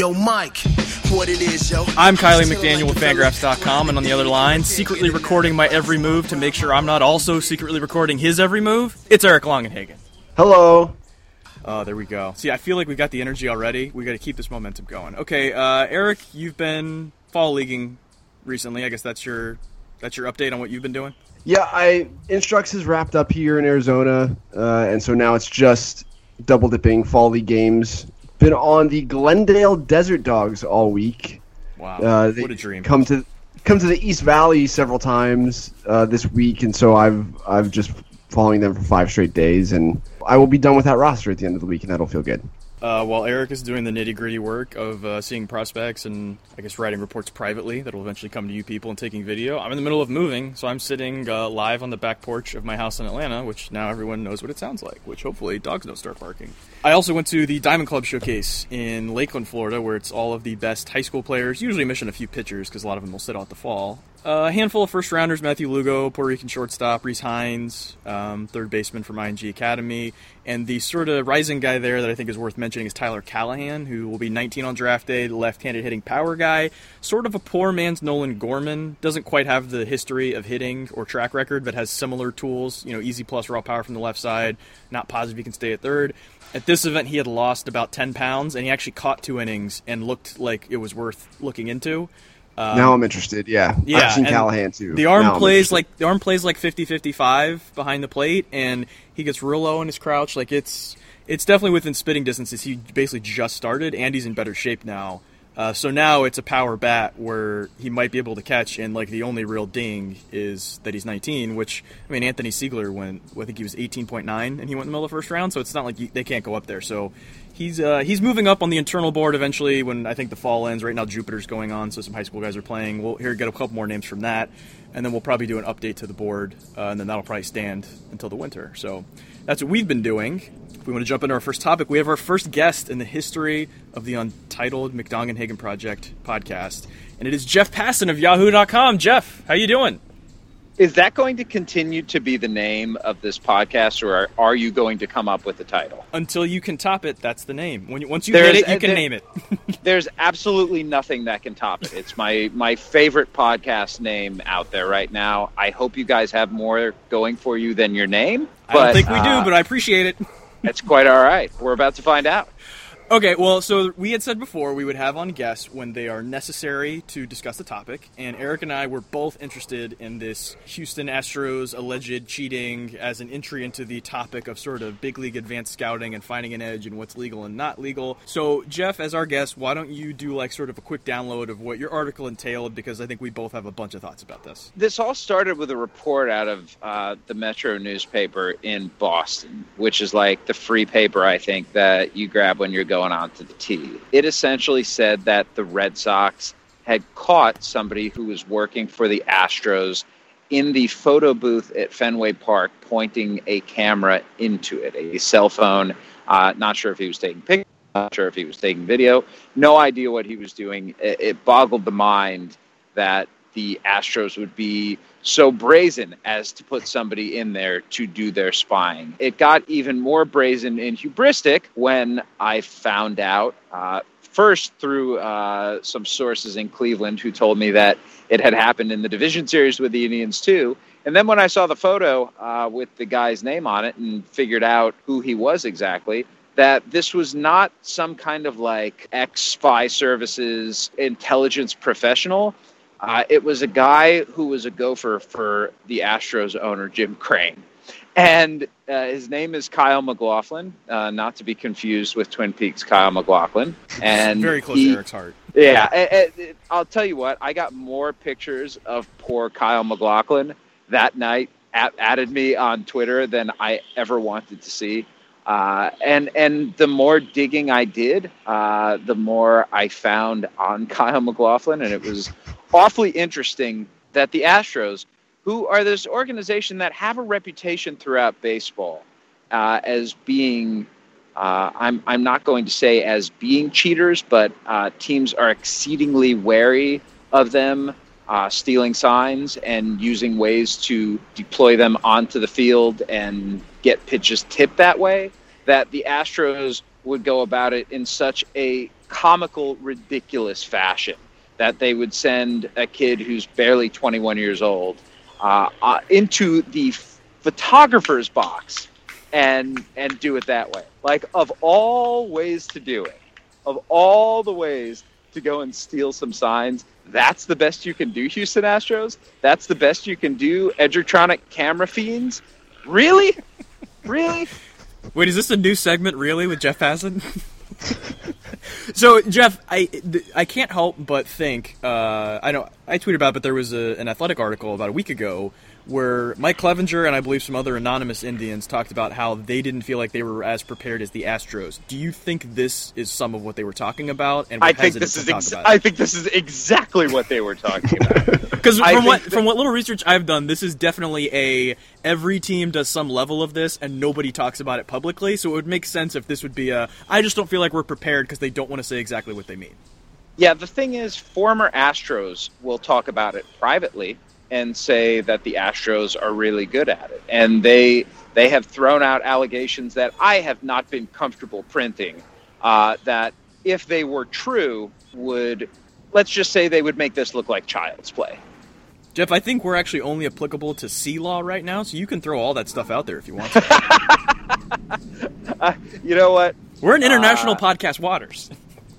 Yo, Mike, what it is, yo. I'm Kiley McDaniel with Fangraphs.com, and on the other line, secretly recording my every move to make sure I'm not also secretly recording his every move, it's Eric Longenhagen. Hello. Oh, there we go. See, I feel like we've got the energy already. We got to keep this momentum going. Okay, uh, Eric, you've been fall leaguing recently. I guess that's your that's your update on what you've been doing. Yeah, I Instructs is wrapped up here in Arizona, uh, and so now it's just double dipping fall league games. Been on the Glendale Desert Dogs all week. Wow, Uh, what a dream! Come to come to the East Valley several times uh, this week, and so I've I've just following them for five straight days, and I will be done with that roster at the end of the week, and that'll feel good. Uh, while Eric is doing the nitty gritty work of uh, seeing prospects and I guess writing reports privately that will eventually come to you people and taking video, I'm in the middle of moving, so I'm sitting uh, live on the back porch of my house in Atlanta, which now everyone knows what it sounds like, which hopefully dogs don't start barking. I also went to the Diamond Club showcase in Lakeland, Florida, where it's all of the best high school players, usually missing a few pitchers because a lot of them will sit out the fall. Uh, a handful of first rounders Matthew Lugo, Puerto Rican shortstop, Rece Hinds, um, third baseman from IMG Academy, and the sort of rising guy there that I think is worth mentioning is Tyler Callihan, who will be 19 on draft day, left handed hitting power guy, sort of a poor man's Nolan Gorman. Doesn't quite have the history of hitting or track record, but has similar tools, you know, easy plus raw power from the left side, not positive he can stay at third. At this event, he had lost about 10 pounds, and he actually caught two innings and looked like it was worth looking into. Um, now I'm interested. Yeah, yeah, I've seen Callihan too. The arm Now plays like the arm plays like 50-55 behind the plate, and he gets real low in his crouch. Like it's it's definitely within spitting distances. He basically just started, and he's in better shape now. Uh, so now it's a power bat where he might be able to catch, and like the only real ding is that he's 19. Which I mean, Anthony Seigler went, I think he was 18.9, and he went in the middle of the first round. So it's not like you, they can't go up there. So he's uh, he's moving up on the internal board eventually when I think the fall ends. Right now, Jupiter's going on, so some high school guys are playing. We'll here get a couple more names from that, and then we'll probably do an update to the board, uh, and then that'll probably stand until the winter. So that's what we've been doing. If we want to jump into our first topic, we have our first guest in the history of the Untitled McDongenhagen Project podcast, and it is Jeff Passan of Yahoo.com. Jeff, how you doing? Is that going to continue to be the name of this podcast, or are, are you going to come up with a title? Until you can top it, that's the name. When you, once you There's- hit it, you uh, can there- name it. There's absolutely nothing that can top it. It's my my favorite podcast name out there right now. I hope you guys have more going for you than your name. I don't think we uh, do, but I appreciate it. it's quite all right. We're about to find out. Okay, well, so we had said before we would have on guests when they are necessary to discuss the topic, and Eric and I were both interested in this Houston Astros alleged cheating as an entry into the topic of sort of big league advanced scouting and finding an edge and what's legal and not legal. So, Jeff, as our guest, why don't you do like sort of a quick download of what your article entailed because I think we both have a bunch of thoughts about this. This all started with a report out of uh, the Metro newspaper in Boston, which is like the free paper, I think, that you grab when you're going onto the T. It essentially said that the Red Sox had caught somebody who was working for the Astros in the photo booth at Fenway Park, pointing a camera into it, a cell phone. Uh, not sure if he was taking pictures, not sure if he was taking video. No idea what he was doing. It, it boggled the mind that the Astros would be so brazen as to put somebody in there to do their spying. It got even more brazen and hubristic when I found out, uh, first through uh, some sources in Cleveland who told me that it had happened in the division series with the Indians too. And then when I saw the photo uh, with the guy's name on it and figured out who he was exactly, that this was not some kind of like ex spy services intelligence professional. Uh, it was a guy who was a gopher for the Astros owner, Jim Crane. And uh, his name is Kyle McLaughlin, uh, not to be confused with Twin Peaks Kyle MacLachlan. And Very close he- to Eric's heart. yeah, eh, eh, I'll tell you what. I got more pictures of poor Kyle McLaughlin that night. At, added me on Twitter than I ever wanted to see. Uh, and and the more digging I did, uh, the more I found on Kyle McLaughlin, and it was awfully interesting that the Astros, who are this organization that have a reputation throughout baseball uh, as being uh, I'm, I'm not going to say as being cheaters, but uh, teams are exceedingly wary of them uh, stealing signs and using ways to deploy them onto the field and get pitches tipped that way. That the Astros would go about it in such a comical, ridiculous fashion that they would send a kid who's barely 21 years old uh, uh, into the photographer's box and and do it that way. Like of all ways to do it, of all the ways to go and steal some signs, that's the best you can do, Houston Astros. That's the best you can do, Edgertronic camera fiends. Really, really. Wait, is this a new segment, really, with Jeff Passan? so, Jeff, I, I can't help but think. Uh, I know I tweeted about, it, but there was a, an athletic article about a week ago where Mike Clevinger and I believe some other anonymous Indians talked about how they didn't feel like they were as prepared as the Astros. Do you think this is some of what they were talking about? And I think this is ex- I think this is exactly what they were talking about. Because from what that- from what little research I've done, this is definitely a every team does some level of this and nobody talks about it publicly. So it would make sense if this would be a I just don't feel like we're prepared because they don't want to say exactly what they mean. Yeah, the thing is, former Astros will talk about it privately and say that the Astros are really good at it. And they they have thrown out allegations that I have not been comfortable printing. Uh, that if they were true, would let's just say they would make this look like child's play. Jeff, I think we're actually only applicable to sea law right now, so you can throw all that stuff out there if you want to. uh, you know what? We're in international uh, podcast waters.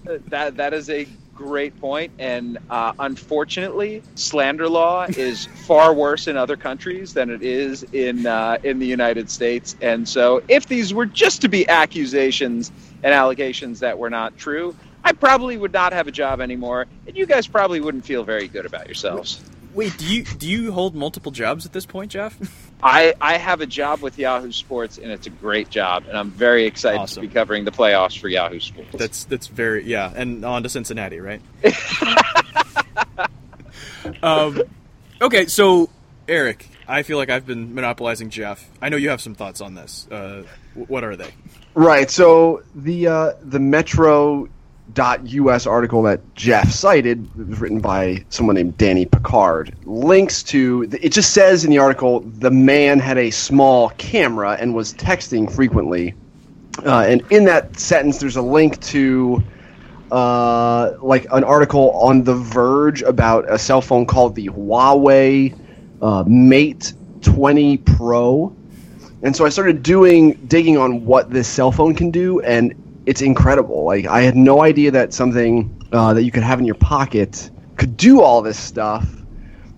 That that is a great point. And uh, unfortunately, slander law is far worse in other countries than it is in uh, in the United States. And so, if these were just to be accusations and allegations that were not true, I probably would not have a job anymore, and you guys probably wouldn't feel very good about yourselves. Wait, do you do you hold multiple jobs at this point, Jeff? I, I have a job with Yahoo Sports, and it's a great job, and I'm very excited awesome. to be covering the playoffs for Yahoo Sports. That's that's very yeah, and on to Cincinnati, right? um, okay, so Eric, I feel like I've been monopolizing Jeff. I know you have some thoughts on this. Uh, what are they? Right. So the uh, the Metro .us article that Jeff cited, it was written by someone named Danny Picard, links to it just says in the article the man had a small camera and was texting frequently. Uh, and in that sentence, there's a link to uh, like an article on The Verge about a cell phone called the Huawei uh, Mate 20 Pro. And so I started doing digging on what this cell phone can do, and it's incredible. Like I had no idea that something uh, that you could have in your pocket could do all this stuff.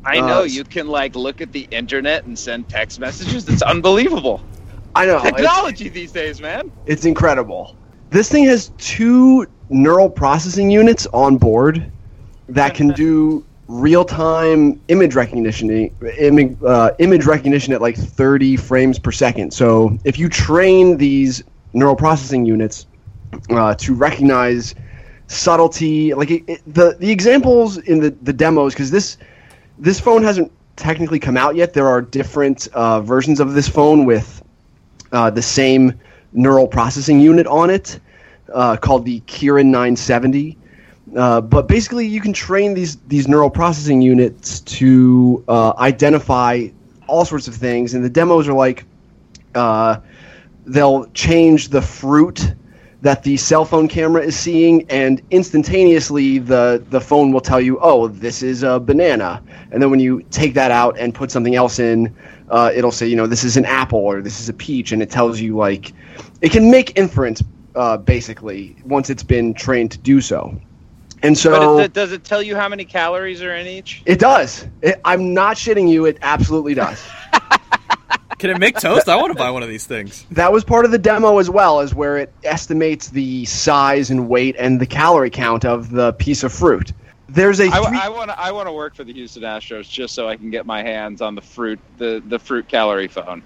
I know uh, you can like look at the internet and send text messages. It's unbelievable. I know technology these days, man. It's incredible. This thing has two neural processing units on board that can do real-time image recognition image, uh, image recognition at like 30 frames per second. So if you train these neural processing units uh, to recognize subtlety. Like it, it, the the examples in the the demos, because this this phone hasn't technically come out yet. There are different uh, versions of this phone with uh, the same neural processing unit on it, uh, called the Kirin 970. Uh, but basically, you can train these these neural processing units to uh, identify all sorts of things, and the demos are like they'll change the fruit that the cell phone camera is seeing, and instantaneously the the phone will tell you, "Oh, this is a banana." And then when you take that out and put something else in, uh, it'll say, you know, this is an apple or this is a peach, and it tells you like it can make inference uh, basically once it's been trained to do so. And so, but it, does it tell you how many calories are in each? It does. It, I'm not shitting you. It absolutely does. Can it make toast? I want to buy one of these things. That was part of the demo as well, as where it estimates the size and weight and the calorie count of the piece of fruit. There's a. Three- I, I want to. I want to work for the Houston Astros just so I can get my hands on the fruit, the the fruit calorie phone.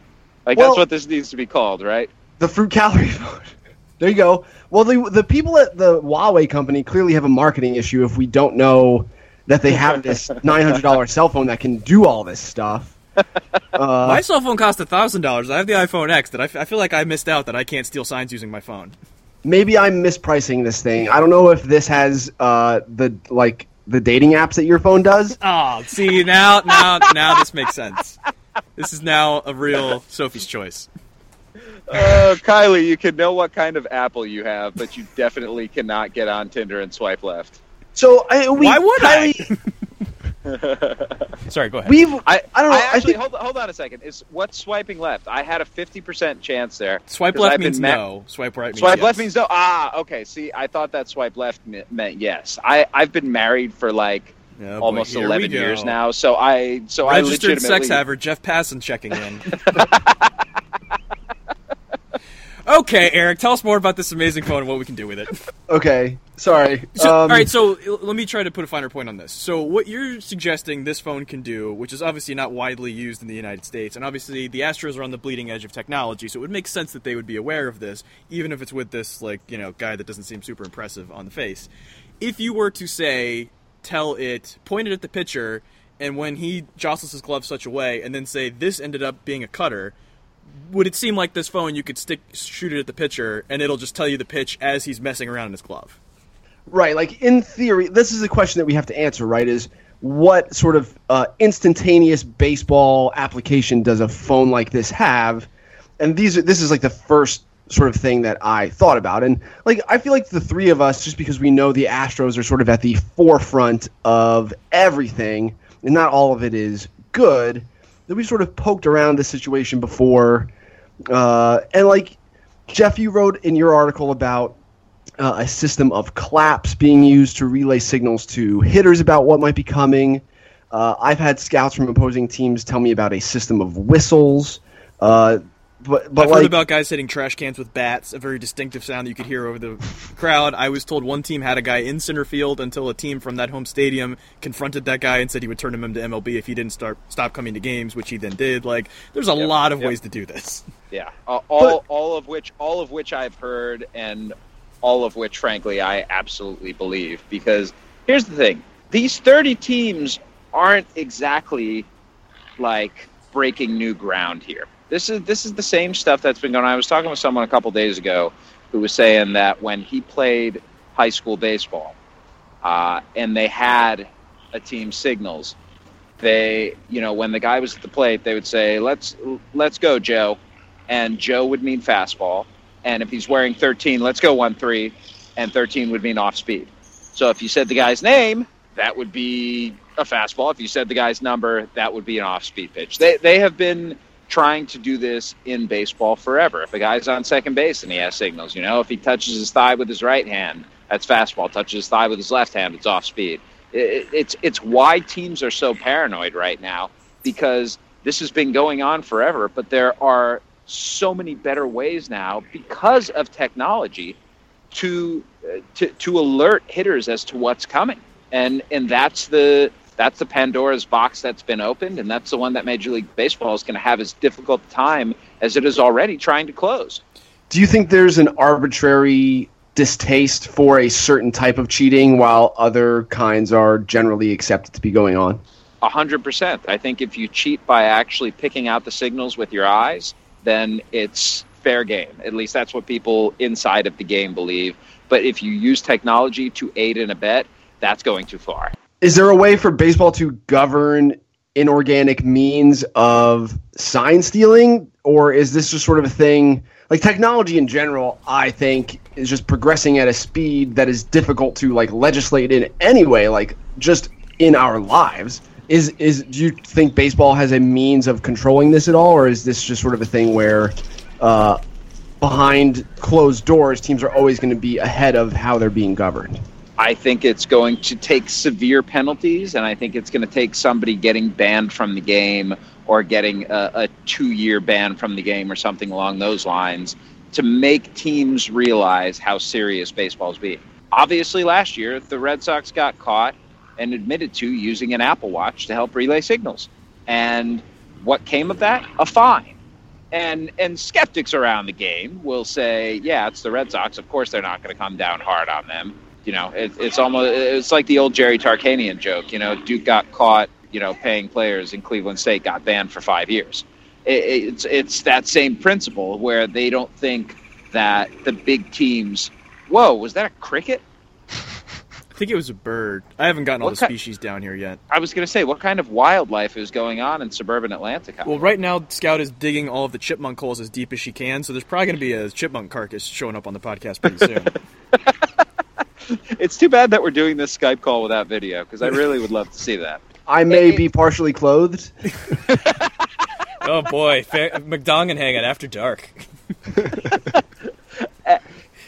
Like well, that's what this needs to be called, right? The fruit calorie phone. There you go. Well, the the people at the Huawei company clearly have a marketing issue if we don't know that they have this nine hundred dollar cell phone that can do all this stuff. Uh, my cell phone cost thousand dollars. I have the iPhone X. That I, f- I feel like I missed out that I can't steal signs using my phone. Maybe I'm mispricing this thing. I don't know if this has uh, the like the dating apps that your phone does. Oh, see now, now, now this makes sense. This is now a real Sophie's choice. Uh, Kiley, you can know what kind of apple you have, but you definitely cannot get on Tinder and swipe left. So I, we, Why would I? Kiley, Sorry, go ahead. We've I, I don't know. I I, actually think hold, hold on a second. Is what's swiping left? I had a fifty percent chance there. Swipe left I've means ma- no. Swipe right means Swipe yes. left means no. Ah, okay. See, I thought that swipe left me- meant yes. I I've been married for like Oh, almost here we eleven years now, so I so I Registered legitimately sex haver Jeff Passan checking in. okay, Eric, tell us more about this amazing phone and what we can do with it. okay. Sorry. So, um, all right, so let me try to put a finer point on this. So, what you're suggesting this phone can do, which is obviously not widely used in the United States, and obviously the Astros are on the bleeding edge of technology, so it would make sense that they would be aware of this, even if it's with this like you know guy that doesn't seem super impressive on the face. If you were to say, tell it, point it at the pitcher, and when he jostles his glove such a way, and then say this ended up being a cutter. Would it seem like this phone you could stick shoot it at the pitcher and it'll just tell you the pitch as he's messing around in his glove? Right, like in theory, this is a question that we have to answer, right? Is what sort of uh, instantaneous baseball application does a phone like this have? And these, are, this is like the first sort of thing that I thought about, and like I feel like the three of us, just because we know the Astros are sort of at the forefront of everything, and not all of it is good, that we sort of poked around this situation before, uh, and like Jeff, you wrote in your article about uh, a system of claps being used to relay signals to hitters about what might be coming. Uh, I've had scouts from opposing teams tell me about a system of whistles. But but I've like heard about guys hitting trash cans with bats, a very distinctive sound that you could hear over the crowd. I was told one team had a guy in center field until a team from that home stadium confronted that guy and said he would turn him into MLB if he didn't start stop coming to games, which he then did. Like, there's a Yep, lot of yep. ways to do this. Yeah, uh, all all of which all of which I've heard, and all of which, frankly, I absolutely believe. Because here's the thing: these thirty teams aren't exactly like breaking new ground here. This is this is the same stuff that's been going on. I was talking with someone a couple days ago who was saying that when he played high school baseball, uh, and they had a team signals, they you know when the guy was at the plate, they would say, "Let's let's go, Joe," and Joe would mean fastball, and if he's wearing 13, let's go one three, and 13 would mean off speed. So if you said the guy's name, that would be a fastball. If you said the guy's number, that would be an off speed pitch. They they have been trying to do this in baseball forever. If a guy's on second base and he has signals, you know, if he touches his thigh with his right hand, that's fastball. Touches his thigh with his left hand, it's off speed. It, it's it's why teams are so paranoid right now because this has been going on forever. But there are so many better ways now because of technology to uh, to to alert hitters as to what's coming, and and that's the that's the Pandora's box that's been opened, and that's the one that Major League Baseball is going to have as difficult a time as it is already trying to close. Do you think there's an arbitrary distaste for a certain type of cheating while other kinds are generally accepted to be going on? A hundred percent. I think if you cheat by actually picking out the signals with your eyes, then it's fair game. At least that's what people inside of the game believe. But if you use technology to aid in a bet, that's going too far. Is there a way for baseball to govern inorganic means of sign stealing, or is this just sort of a thing? Like technology in general, I think is just progressing at a speed that is difficult to like legislate in any way, like just in our lives. Is is do you think baseball has a means of controlling this at all, or is this just sort of a thing where uh, behind closed doors, teams are always going to be ahead of how they're being governed? I think it's going to take severe penalties, and I think it's going to take somebody getting banned from the game or getting a, a two year ban from the game or something along those lines to make teams realize how serious baseball's being. Obviously, last year, the Red Sox got caught and admitted to using an Apple Watch to help relay signals. And what came of that? A fine. And and skeptics around the game will say, yeah, it's the Red Sox. Of course, they're not going to come down hard on them. You know, it, it's almost it's like the old Jerry Tarkanian joke. You know, Duke got caught, you know, paying players, and Cleveland State got banned for five years. It, it's it's that same principle where they don't think that the big teams. Whoa, was that a cricket? I think it was a bird. I haven't gotten all What the ki- species down here yet. I was going to say, what kind of wildlife is going on in suburban Atlanta? Well, right now, Scout is digging all of the chipmunk holes as deep as she can, so there's probably going to be a chipmunk carcass showing up on the podcast pretty soon. it's too bad that we're doing this Skype call without video because I really would love to see that. I may be partially clothed. Oh boy, Fa- McDongan hanging after dark. Uh,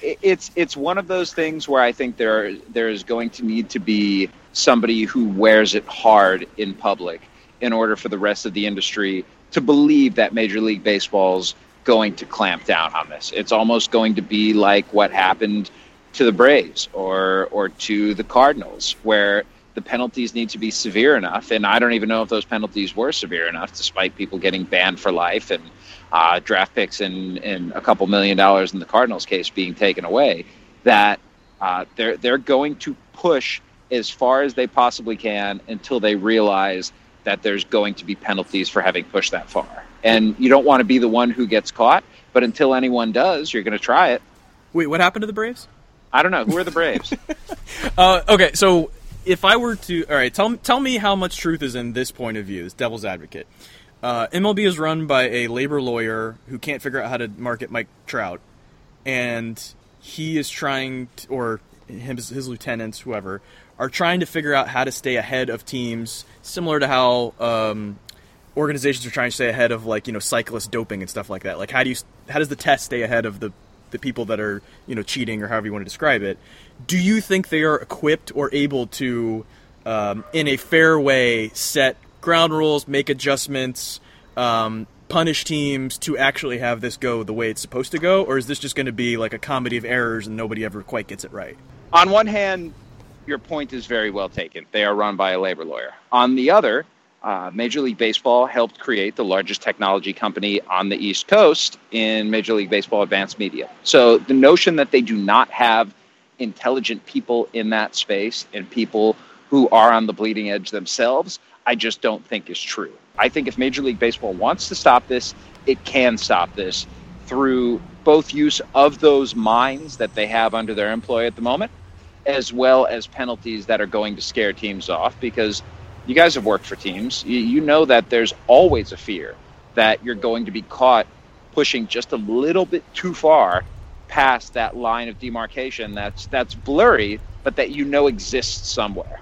it's it's one of those things where I think there there is going to need to be somebody who wears it hard in public in order for the rest of the industry to believe that Major League Baseball's going to clamp down on this. It's almost going to be like what happened to the Braves or or to the Cardinals, where the penalties need to be severe enough. And I don't even know if those penalties were severe enough, despite people getting banned for life and uh, draft picks and, and a couple million dollars in the Cardinals case being taken away. That uh, they're they're going to push as far as they possibly can until they realize that there's going to be penalties for having pushed that far. And you don't want to be the one who gets caught, but until anyone does, you're going to try it. Wait, what happened to the Braves? I don't know. Who are the Braves? Uh, okay, so if I were to, all right, tell tell me how much truth is in this point of view, this devil's advocate. Uh, MLB is run by a labor lawyer who can't figure out how to market Mike Trout, and he is trying, to, or his, his lieutenants, whoever, are trying to figure out how to stay ahead of teams, similar to how um, organizations are trying to stay ahead of like you know cyclist doping and stuff like that. Like how do you how does the test stay ahead of the the people that are you know cheating or however you want to describe it? Do you think they are equipped or able to, um, in a fair way, set ground rules, make adjustments, um, punish teams to actually have this go the way it's supposed to go, or is this just going to be like a comedy of errors and nobody ever quite gets it right? on one hand, your point is very well taken. They are run by a labor lawyer. On the other, uh, Major League Baseball helped create the largest technology company on the East Coast in Major League Baseball Advanced Media. So the notion that they do not have intelligent people in that space and people who are on the bleeding edge themselves, I just don't think is true. I think if Major League Baseball wants to stop this, it can stop this through both use of those minds that they have under their employ at the moment, as well as penalties that are going to scare teams off. Because you guys have worked for teams, you, you know that there's always a fear that you're going to be caught pushing just a little bit too far past that line of demarcation that's that's blurry, but that you know exists somewhere.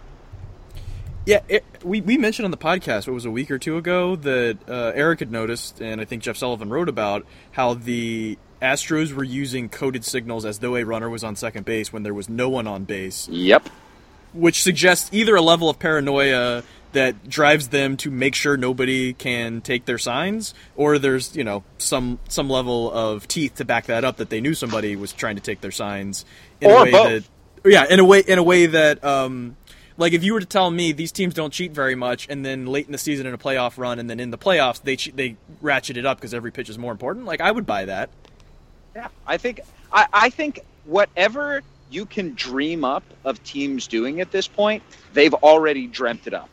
Yeah, it, we, we mentioned on the podcast, what was a week or two ago, that uh, Eric had noticed, and I think Jeff Sullivan wrote about how the Astros were using coded signals as though a runner was on second base when there was no one on base, Yep. which suggests either a level of paranoia that drives them to make sure nobody can take their signs, or there's you know some some level of teeth to back that up that they knew somebody was trying to take their signs in Or a way both. that yeah in a way in a way that um like if you were to tell me these teams don't cheat very much and then late in the season in a playoff run and then in the playoffs they they ratchet it up because every pitch is more important like I would buy that Yeah, I think I, I think whatever you can dream up of teams doing at this point, they've already dreamt it up.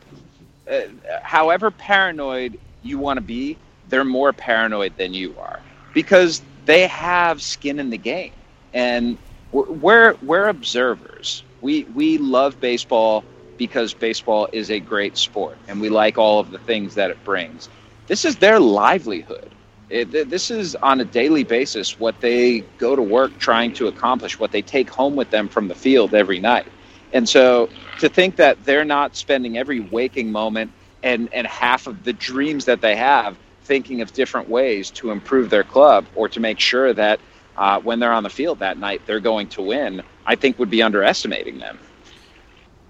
Uh, however paranoid you want to be, they're more paranoid than you are because they have skin in the game, and we're we're, observers. We we love baseball because baseball is a great sport, and we like all of the things that it brings. This is their livelihood. It, this is on a daily basis what they go to work trying to accomplish, what they take home with them from the field every night. And so to think that they're not spending every waking moment and, and half of the dreams that they have thinking of different ways to improve their club or to make sure that uh, when they're on the field that night they're going to win, I think would be underestimating them.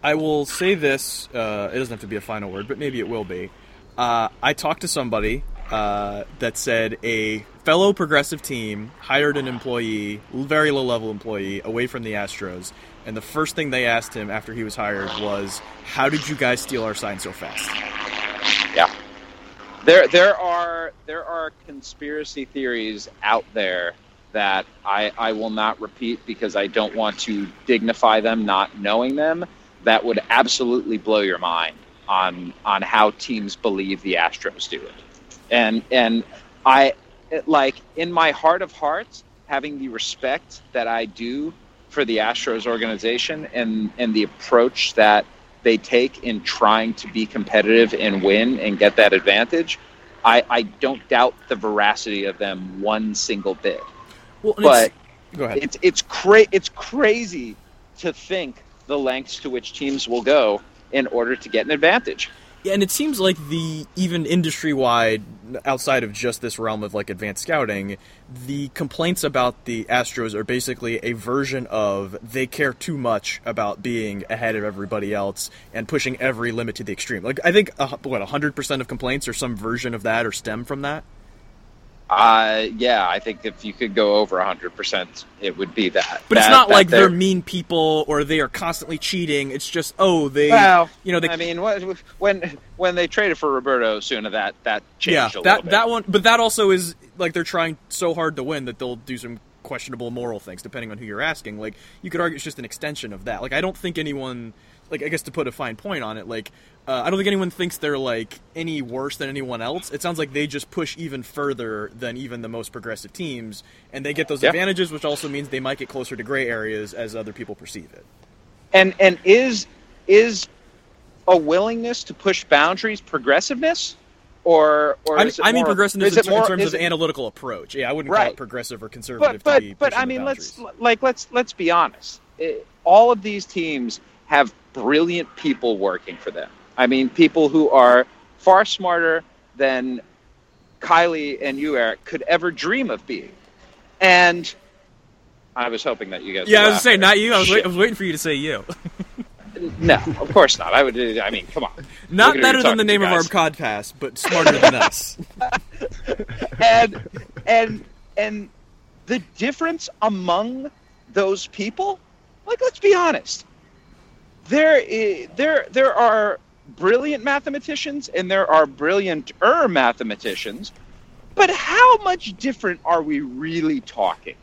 I will say this. Uh, it doesn't have to be a final word, but maybe it will be. Uh, I talked to somebody uh, that said a fellow progressive team hired an employee, very low level employee, away from the Astros, and the first thing they asked him after he was hired was, "How did you guys steal our sign so fast?" Yeah. There there are there are conspiracy theories out there that I, I will not repeat because I don't want to dignify them not knowing them that would absolutely blow your mind on on how teams believe the Astros do it. And and I like in my heart of hearts having the respect that I do for the Astros organization and and the approach that they take in trying to be competitive and win and get that advantage, I, I don't doubt the veracity of them one single bit. Well, But it's- go ahead. it's it's cra- it's crazy to think the lengths to which teams will go in order to get an advantage. Yeah, and it seems like the even industry wide, outside of just this realm of like advanced scouting, the complaints about the Astros are basically a version of they care too much about being ahead of everybody else and pushing every limit to the extreme. Like I think uh, what hundred percent of complaints or some version of that or stem from that. Uh, yeah, I think if you could go over 100%, it would be that. But it's not that like they're they're- mean people or they are constantly cheating. It's just oh they Well, you know they I mean, when when they traded for Roberto Osuna, that that changed yeah a little that that one but that also is like they're trying so hard to win that they'll do some questionable moral things depending on who you're asking like you could argue it's just an extension of that like i don't think anyone like i guess to put a fine point on it like uh, i don't think anyone thinks they're like any worse than anyone else it sounds like they just push even further than even the most progressive teams and they get those Yeah. advantages which also means they might get closer to gray areas as other people perceive it and and is is a willingness to push boundaries progressiveness, or or I, I mean more- progressiveness in, more- in terms of it- analytical approach yeah i wouldn't call it progressive or conservative but to be but but I mean, let's like let's let's be honest. It, all of these teams have brilliant people working for them. I mean, people who are far smarter than Kiley and you, Eric, could ever dream of being. And I was hoping that you guys. Yeah, I was saying not you. I was, wait, I was waiting for you to say you. No, of course not. I would. I mean, come on. Not Look at who better than the name of our podcast, but smarter than us. and and and the difference among those people like let's be honest there there there are brilliant mathematicians and there are brillianter mathematicians but how much different are we really talking?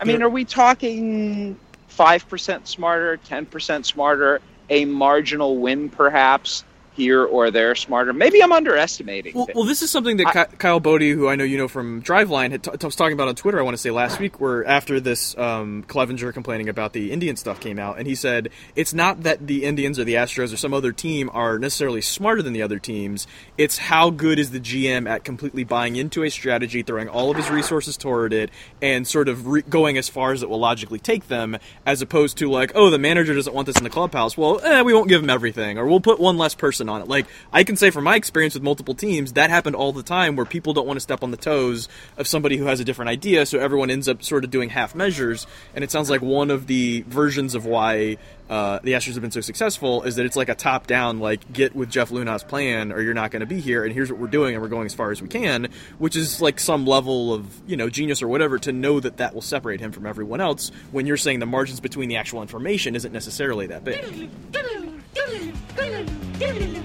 I mean are we talking 5% smarter 10% smarter a marginal win perhaps here or there smarter maybe i'm underestimating Well, well, this is something that Ky- Kyle Boddy, who I know you know from Driveline, had t- was talking about on Twitter. I want to say last week, where after this um, Clevinger complaining about the Indian stuff came out, and he said it's not that the Indians or the Astros or some other team are necessarily smarter than the other teams. It's how good is the GM at completely buying into a strategy, throwing all of his resources toward it, and sort of re- going as far as it will logically take them, as opposed to like, oh, the manager doesn't want this in the clubhouse. Well, eh, we won't give him everything, or we'll put one less person on it. Like I can say from my experience with multiple teams, that happened all the time where people don't want to step on the toes of somebody who has a different idea, so everyone ends up sort of doing half measures. And it sounds like one of the versions of why uh, the Astros have been so successful is that it's like a top down, like get with Jeff Luhnow's plan, or you're not going to be here, and here's what we're doing, and we're going as far as we can, which is like some level of you know genius or whatever to know that that will separate him from everyone else. When you're saying the margins between the actual information isn't necessarily that big.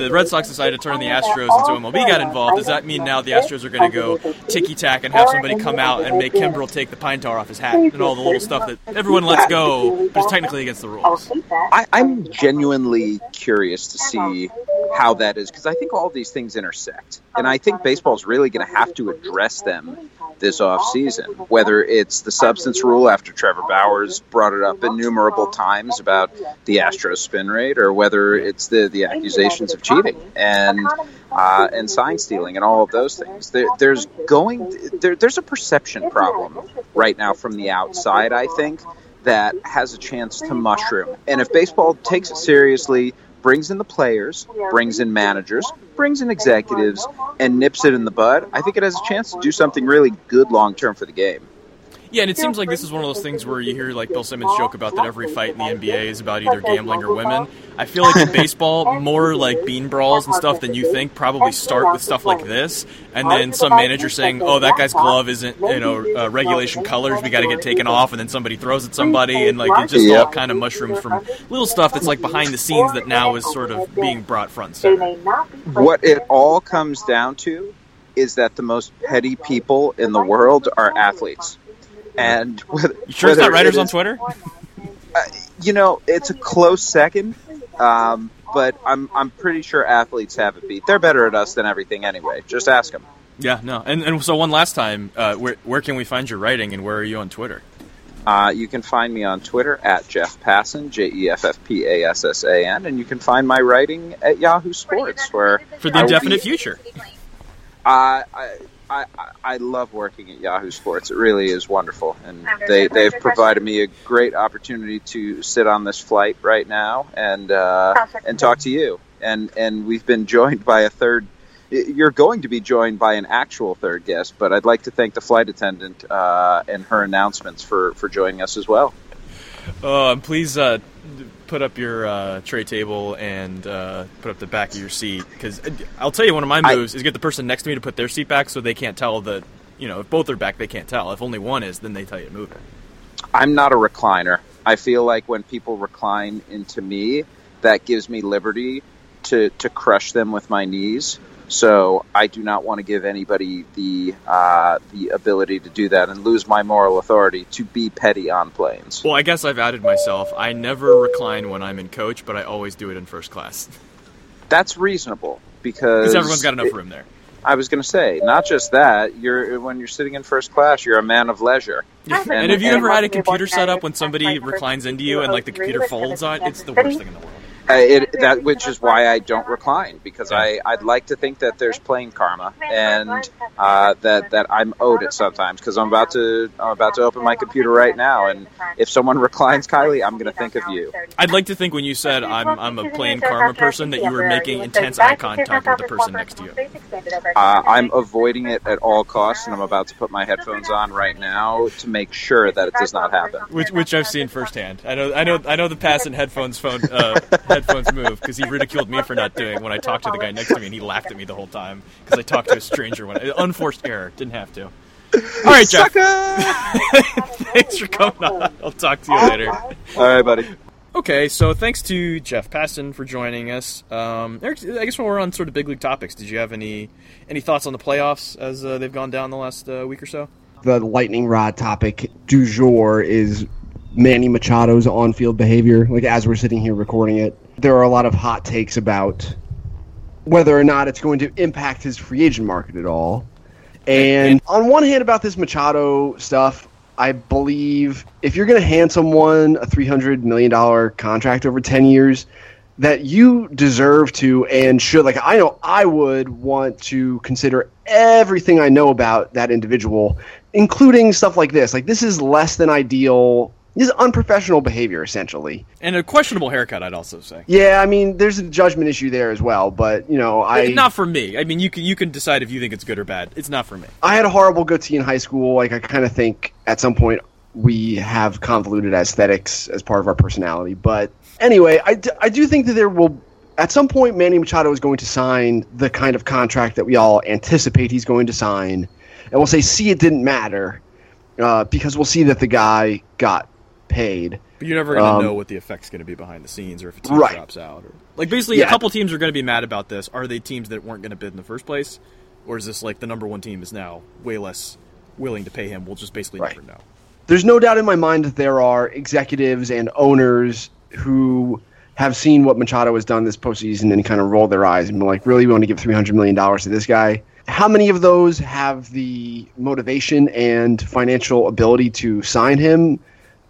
the Red Sox decided to turn the Astros into MLB got involved, does that mean now the Astros are going to go ticky tack and have somebody come out and make Kimbrel take the pine tar off his hat and all the little stuff that everyone lets go, but it's technically against the rules? I, I'm genuinely curious to see how that is because I think all these things intersect, and I think baseball's really going to have to address them this off season. Whether it's the substance rule after Trevor Bauer's brought it up innumerable times about the Astros spin rate, or whether it's the the accusations of cheating and uh, and sign stealing and all of those things. There, there's going there, there's a perception problem right now from the outside. I think that has a chance to mushroom. And if baseball takes it seriously, brings in the players, brings in managers, brings in executives, and nips it in the bud, I think it has a chance to do something really good long term for the game. Yeah, and it seems like this is one of those things where you hear like Bill Simmons joke about that every fight in the NBA is about either gambling or women. I feel like in baseball, more like bean brawls and stuff than you think probably start with stuff like this, and then some manager saying, "Oh, that guy's glove isn't you know uh, regulation colors. We got to get taken off," and then somebody throws at somebody, and like it just Yeah. all kind of mushrooms from little stuff that's like behind the scenes that now is sort of being brought front center. What it all comes down to is that the most petty people in the world are athletes. And whether, You sure it's not writers it on is- Twitter? You know, it's a close second, um, but I'm I'm pretty sure athletes have it beat. They're better at us than everything anyway. Just ask them. Yeah, no. And, and so one last time, uh, where where can we find your writing, and where are you on Twitter? Uh, you can find me on Twitter at Jeff Passan, J E F F P A S S A N, and you can find my writing at Yahoo Sports, where For the indefinite be- future. I, I, I, I love working at Yahoo Sports. It really is wonderful, and they they've provided me a great opportunity to sit on this flight right now and uh, and talk to you. And and we've been joined by a third. You're going to be joined by an actual third guest, but I'd like to thank the flight attendant uh, and her announcements for for joining us as well. Uh, please uh, put up your uh, tray table and uh, put up the back of your seat because I'll tell you one of my I- moves is get the person next to me to put their seat back so they can't tell that you know if both are back they can't tell. If only one is, then they tell you to move it. I'm not a recliner. I feel like when people recline into me, that gives me liberty to, to crush them with my knees. So I do not want to give anybody the uh, the ability to do that and lose my moral authority to be petty on planes. Well, I guess I've added myself. I never recline when I'm in coach, but I always do it in first class That's reasonable because because everyone's got enough room there. I was going to say, not just that. You're when you're sitting in first class, you're a man of leisure. And have you ever had a computer set up when somebody reclines into you and like the computer folds on? It's the worst thing in the world. Uh, it, that which is why I don't recline because I I'd like to think that there's plane karma and uh, that that I'm owed it sometimes because I'm about to I'm about to open my computer right now and if someone reclines Kiley I'm going to think of you. I'd like to think when you said I'm I'm a plain karma person that you were making intense eye contact with the person next to you. Uh, I'm avoiding it at all costs and I'm about to put my headphones on right now to make sure that it does not happen. Which, which I've seen firsthand. I know, I know, I know the Passan headphones phone uh, headphones move because he ridiculed me for not doing when I talked to the guy next to me, and he laughed at me the whole time because I talked to a stranger when I, unforced error. Didn't have to. All right, Jeff. Thanks for coming on. I'll talk to you later. All right, buddy. Okay, so thanks to Jeff Passan for joining us. Um, Eric, I guess while we're on sort of big league topics, did you have any any thoughts on the playoffs as uh, they've gone down the last uh, week or so? The lightning rod topic du jour is Manny Machado's on-field behavior. Like as we're sitting here recording it, there are a lot of hot takes about whether or not it's going to impact his free agent market at all. And on one hand, about this Machado stuff, I believe if you're going to hand someone a $300 million contract over 10 years, that you deserve to and should, like, I know I would want to consider everything I know about that individual, including stuff like this. Like, this is less than ideal. This is unprofessional behavior, essentially. And a questionable haircut, I'd also say. Yeah, I mean, there's a judgment issue there as well, but, you know, I. not for me. I mean, you can you can decide if you think it's good or bad. It's not for me. I had a horrible goatee in high school. Like I kind of think at some point we have convoluted aesthetics as part of our personality. But anyway, I, d- I do think that there will at some point Manny Machado is going to sign the kind of contract that we all anticipate he's going to sign, and we'll say, "See, it didn't matter," uh, because we'll see that the guy got paid. But you're never going to Um, know what the effect's going to be behind the scenes, or if a team Right. drops out, or like basically Yeah. a couple teams are going to be mad about this. Are they teams that weren't going to bid in the first place, or is this like the number one team is now way less willing to pay him? We'll just basically Right. never know. there's no doubt in my mind that there are executives and owners who have seen what Machado has done this postseason and kind of roll their eyes and be like, really, we want to give $300 million to this guy? How many of those have the motivation and financial ability to sign him?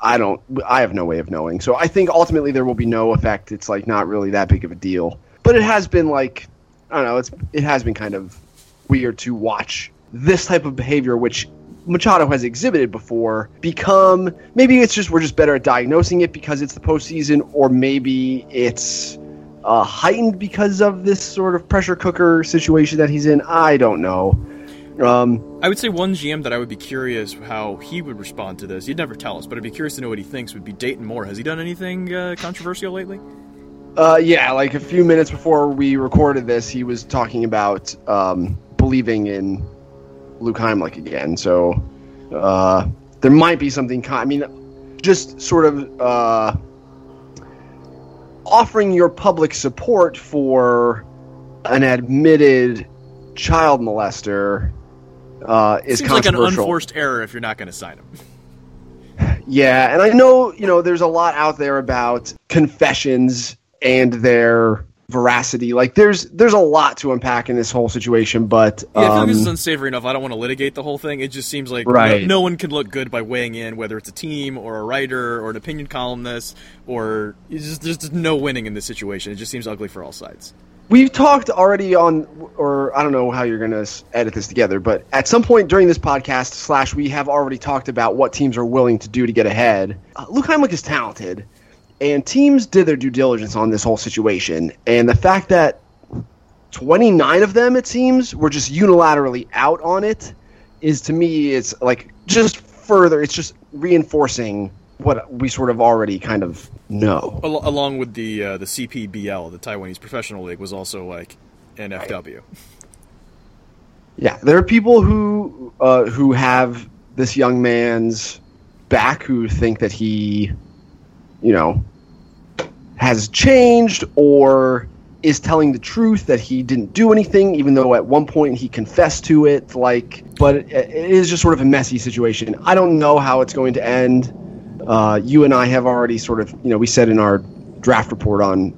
I don't, I have no way of knowing. So I think ultimately there will be no effect. It's like not really that big of a deal. But it has been like, I don't know, it's, it has been kind of weird to watch this type of behavior, which Machado has exhibited before, become maybe it's just we're just better at diagnosing it because it's the postseason, or maybe it's uh, heightened because of this sort of pressure cooker situation that he's in. I don't know. Um, I would say one GM that I would be curious how he would respond to this. He'd never tell us, but I'd be curious to know what he thinks. Would be Dayton Moore. Has he done anything uh, controversial lately? uh, yeah, like a few minutes before we recorded this, he was talking about um, believing in Luke Heimlich again. So uh, there might be something. Con- I mean, just sort of uh, offering your public support for an admitted child molester uh, is Seems like an unforced error if you're not going to sign him. Yeah, and I know, you know, there's a lot out there about confessions and their veracity. Like there's there's a lot to unpack in this whole situation, but Yeah, I feel like this is um, unsavory enough. I don't want to litigate the whole thing. It just seems like Right. no, no one can look good by weighing in, whether it's a team or a writer or an opinion columnist, or it's just, there's just no winning in this situation. It just seems ugly for all sides. We've talked already on, or I don't know how you're going to edit this together, but at some point during this podcast, slash, we have already talked about what teams are willing to do to get ahead. Uh, Luke Heimlich is talented, and teams did their due diligence on this whole situation. And the fact that 29 of them, it seems, were just unilaterally out on it is to me, it's like just further, it's just reinforcing what we sort of already kind of know. Al- along with the uh, the CPBL, the Taiwanese Professional League, was also like NFW. Yeah, there are people who uh, who have this young man's back who think that he, you know, has changed or is telling the truth that he didn't do anything, even though at one point he confessed to it. Like, but it, it is just sort of a messy situation. I don't know how it's going to end. Uh, you and I have already sort of, you know, we said in our draft report on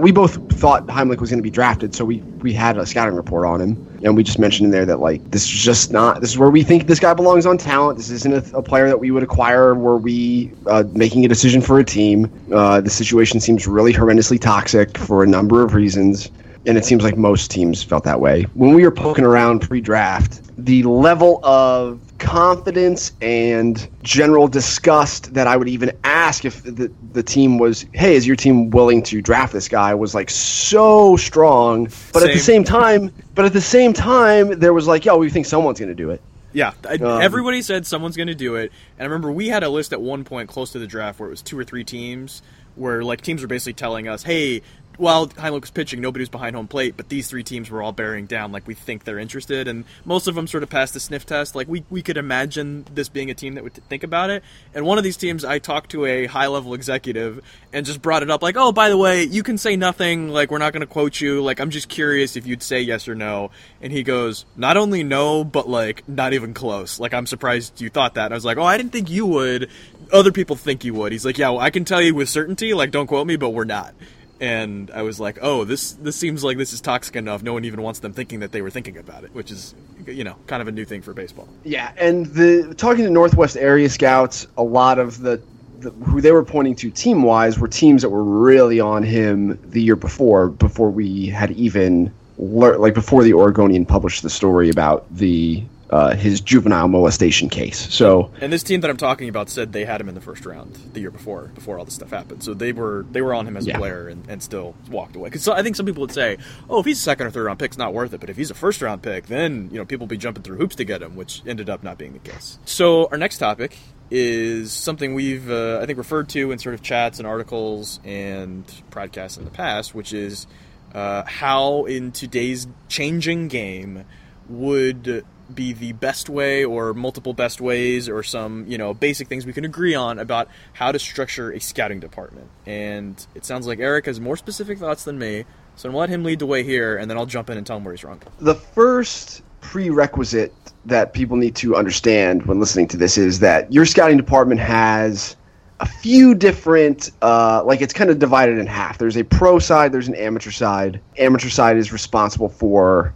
we both thought Heimlich was going to be drafted, so we we had a scouting report on him, and we just mentioned in there that like this is just not this is where we think this guy belongs on talent. This isn't a, a player that we would acquire. Were we uh, making a decision for a team? Uh, the situation seems really horrendously toxic for a number of reasons, and it seems like most teams felt that way when we were poking around pre-draft. The level of confidence and general disgust that I would even ask if the, the team was, hey, is your team willing to draft this guy? Was like so strong, but at the Same. same time, but at the same time, there was like, yo, we think someone's going to do it. Yeah, I, Um, everybody said someone's going to do it, and I remember we had a list at one point close to the draft where it was two or three teams, where like teams were basically telling us, "Hey, while Heimlich was pitching, nobody was behind home plate, but these three teams were all bearing down. Like we think they're interested, and most of them sort of passed the sniff test. Like we we could imagine this being a team that would think about it. And one of these teams, I talked to a high level executive and just brought it up, like, "Oh, by the way, you can say nothing. Like we're not going to quote you. Like I'm just curious if you'd say yes or no." And he goes, "Not only no, but like not even close. Like I'm surprised you thought that." And I was like, "Oh, I didn't think you would. Other people think you would." He's like, "Yeah, well, I can tell you with certainty. Like don't quote me, but we're not." And I was like, "Oh, this this seems like this is toxic enough. No one even wants them thinking that they were thinking about it, which is, you know, kind of a new thing for baseball." Yeah, and the talking to Northwest area scouts, a lot of the, the who they were pointing to team wise were teams that were really on him the year before, before we had even lear- like before the Oregonian published the story about the uh, his juvenile molestation case. So And this team that I'm talking about said they had him in the first round the year before, before all this stuff happened. So they were they were on him as Yeah. a player and, and still walked away. Because I think some people would say, "Oh, if he's a second or third round pick, it's not worth it." But if he's a first round pick, then you know people will be jumping through hoops to get him, which ended up not being the case. So our next topic is something we've uh, I think referred to in sort of chats and articles and podcasts in the past, which is uh, how in today's changing game would be the best way or multiple best ways or some you know basic things we can agree on about how to structure a scouting department. And it sounds like eric has more specific thoughts than me so i'm let him lead the way here and then i'll jump in and tell him where he's wrong. The first prerequisite that people need to understand when listening to this is that your scouting department has a few different uh, like it's kind of divided in half. There's a pro side there's an amateur side. Amateur side is responsible for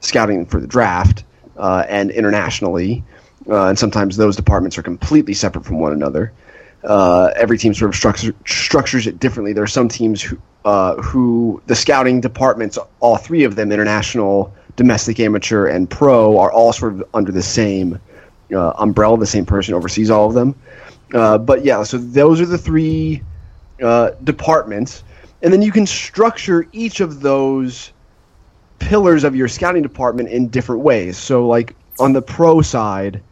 scouting for the draft uh, and internationally uh, and sometimes those departments are completely separate from one another uh, every team sort of structure, structures it differently. There are some teams who, uh, who the scouting departments, all three of them, international, domestic, amateur, and pro, are all sort of under the same uh, umbrella. The same person oversees all of them. Uh, but yeah, so those are the three departments, and then you can structure each of those pillars of your scouting department in different ways. So, like on the pro side,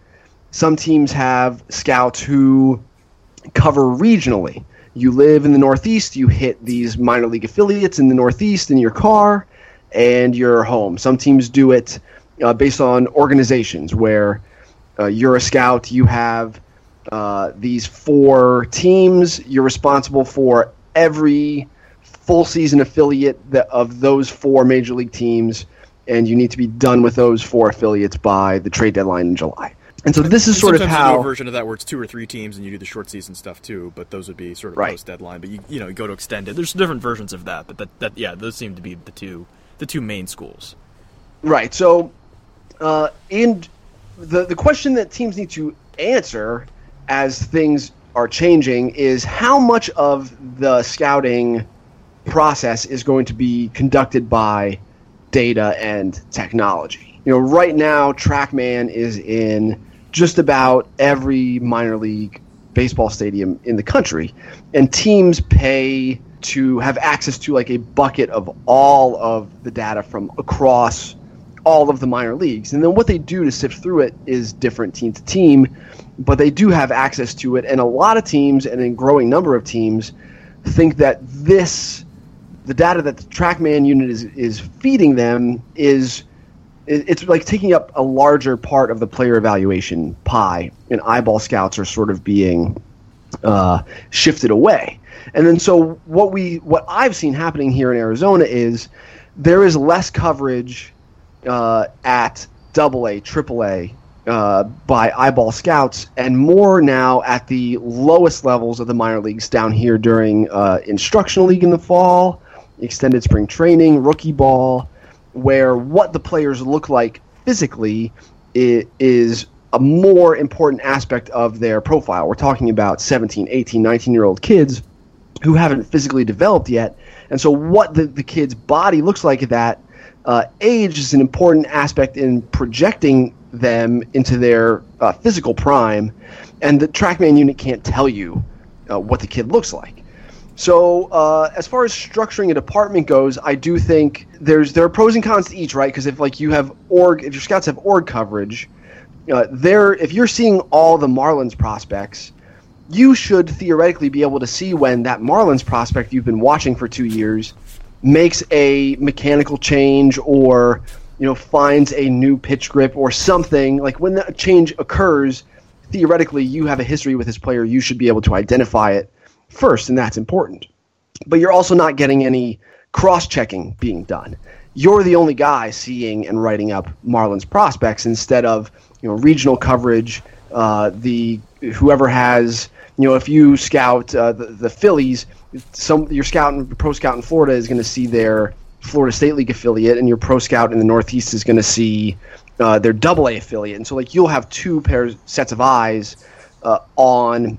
some teams have scouts who cover regionally. You live in the Northeast, you hit these minor league affiliates in the Northeast in your car, and you're home. Some teams do it uh, based on organizations where uh, you're a scout, you have uh, these four teams, you're responsible for every full season affiliate that, of those four major league teams, and you need to be done with those four affiliates by the trade deadline in July. And so this is And sort of sometimes how a version of that where it's two or three teams and you do the short season stuff too. But those would be sort of Right. post deadline. But you you know you go to extended. There's different versions of that. But that, that yeah, those seem to be the two the two main schools. Right. So, uh, in the the question that teams need to answer as things are changing is how much of the scouting process is going to be conducted by data and technology. You know, right now, TrackMan is in just about every minor league baseball stadium in the country, and teams pay to have access to like a bucket of all of the data from across all of the minor leagues. And then what they do to sift through it is different team to team, but they do have access to it. And a lot of teams, and a growing number of teams, think that this, the data that the TrackMan unit is, is feeding them, is it's like taking up a larger part of the player evaluation pie, and eyeball scouts are sort of being uh, shifted away. And then so what we what I've seen happening here in Arizona is there is less coverage uh, at double A, triple A uh, by eyeball scouts, and more now at the lowest levels of the minor leagues down here during uh, instructional league in the fall, extended spring training, rookie ball, where what the players look like physically is a more important aspect of their profile. We're talking about 17, 18, 19 year old kids who haven't physically developed yet. And so, what the, the kid's body looks like at that uh, age is an important aspect in projecting them into their uh, physical prime. And the TrackMan unit can't tell you uh, what the kid looks like. So, uh, as far as structuring a department goes, I do think there's there are pros and cons to each, right? Because if like you have org, if your scouts have org coverage, uh, there if you're seeing all the Marlins prospects, you should theoretically be able to see when that Marlins prospect you've been watching for two years makes a mechanical change or you know finds a new pitch grip or something. Like when that change occurs theoretically you have a history with this player. You should be able to identify it first and that's important. But you're also not getting any cross-checking being done. You're the only guy seeing and writing up marlins prospects instead of you know regional coverage uh, the whoever has you know if you scout uh, the, the phillies some your scout and pro scout in florida is going to see their florida state league affiliate and your pro scout in the northeast is going to see uh, their double a affiliate. And so like you'll have two pairs sets of eyes uh, on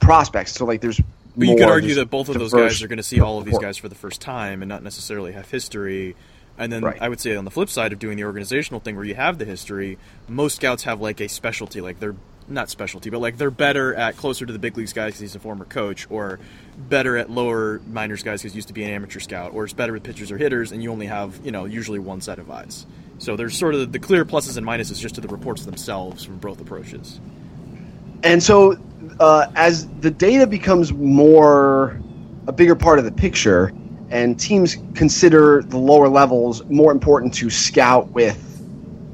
prospects. So like there's But you could argue that both of those guys are going to see all of these guys for the first time and not necessarily have history. And then Right. I would say on the flip side of doing the organizational thing where you have the history, most scouts have like a specialty, like they're not specialty, but like they're better at closer to the big leagues guys because he's a former coach, or better at lower minors guys because he used to be an amateur scout, or it's better with pitchers or hitters, and you only have you know usually one set of eyes. So there's sort of the clear pluses and minuses just to the reports themselves from both approaches. And so, uh, as the data becomes more a bigger part of the picture, and teams consider the lower levels more important to scout with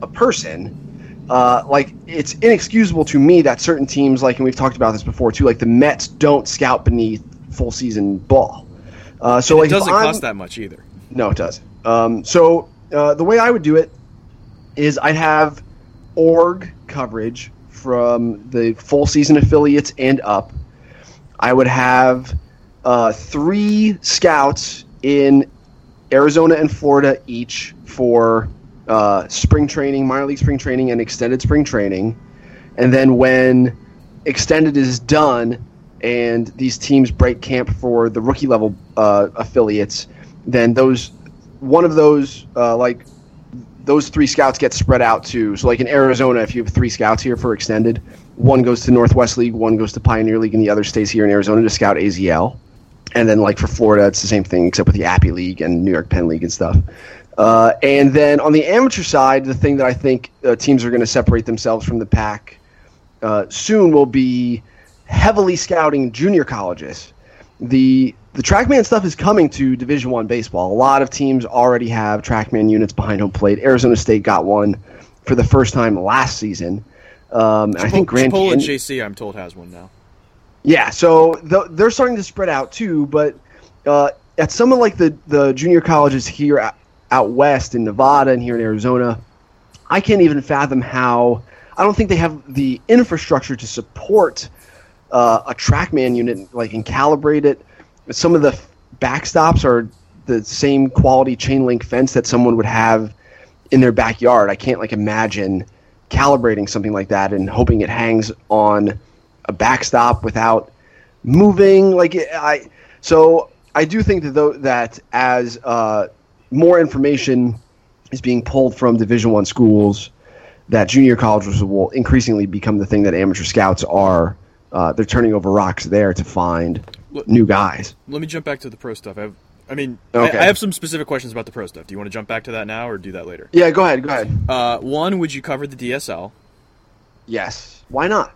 a person, uh, like it's inexcusable to me that certain teams, like and we've talked about this before too, like the Mets don't scout beneath full season ball. Uh, so like it if doesn't cost that much either. no, it doesn't. Um, so uh, the way I would do it is I'd have org coverage from the full season affiliates and up. I would have uh, three scouts in Arizona and Florida each for uh, spring training, minor league spring training, and extended spring training. And then when extended is done and these teams break camp for the rookie level uh, affiliates, then those one of those uh, like those three scouts get spread out too. So like in Arizona, if you have three scouts here for extended, one goes to Northwest League, one goes to Pioneer League, and the other stays here in Arizona to scout AZL. And then like for Florida, it's the same thing except with the Appy League and New York Penn League and stuff. Uh, and then on the amateur side, the thing that I think uh, teams are going to separate themselves from the pack uh, soon will be heavily scouting junior colleges. The the TrackMan stuff is coming to Division One baseball. A lot of teams already have TrackMan units behind home plate. Arizona State got one for the first time last season. Um, I think Grand Chipola and JC, I'm told, has one now. yeah, so th- they're starting to spread out too, but uh, at some of like the, the junior colleges here out, out west in Nevada and here in Arizona, I can't even fathom how I don't think they have the infrastructure to support uh, a TrackMan unit, like and calibrate it. Some of the backstops are the same quality chain link fence that someone would have in their backyard. I can't like imagine calibrating something like that and hoping it hangs on a backstop without moving. Like I, so I do think that though that as uh, more information is being pulled from Division One schools, that junior colleges will increasingly become the thing that amateur scouts are. Uh, they're turning over rocks there to find Look- new guys. Let me jump back to the pro stuff. I have, I mean, Okay. I, I have some specific questions about the pro stuff. Do you want to jump back to that now or do that later? Yeah, go ahead. Go ahead. Uh, one, would you cover the DSL? Yes. Why not?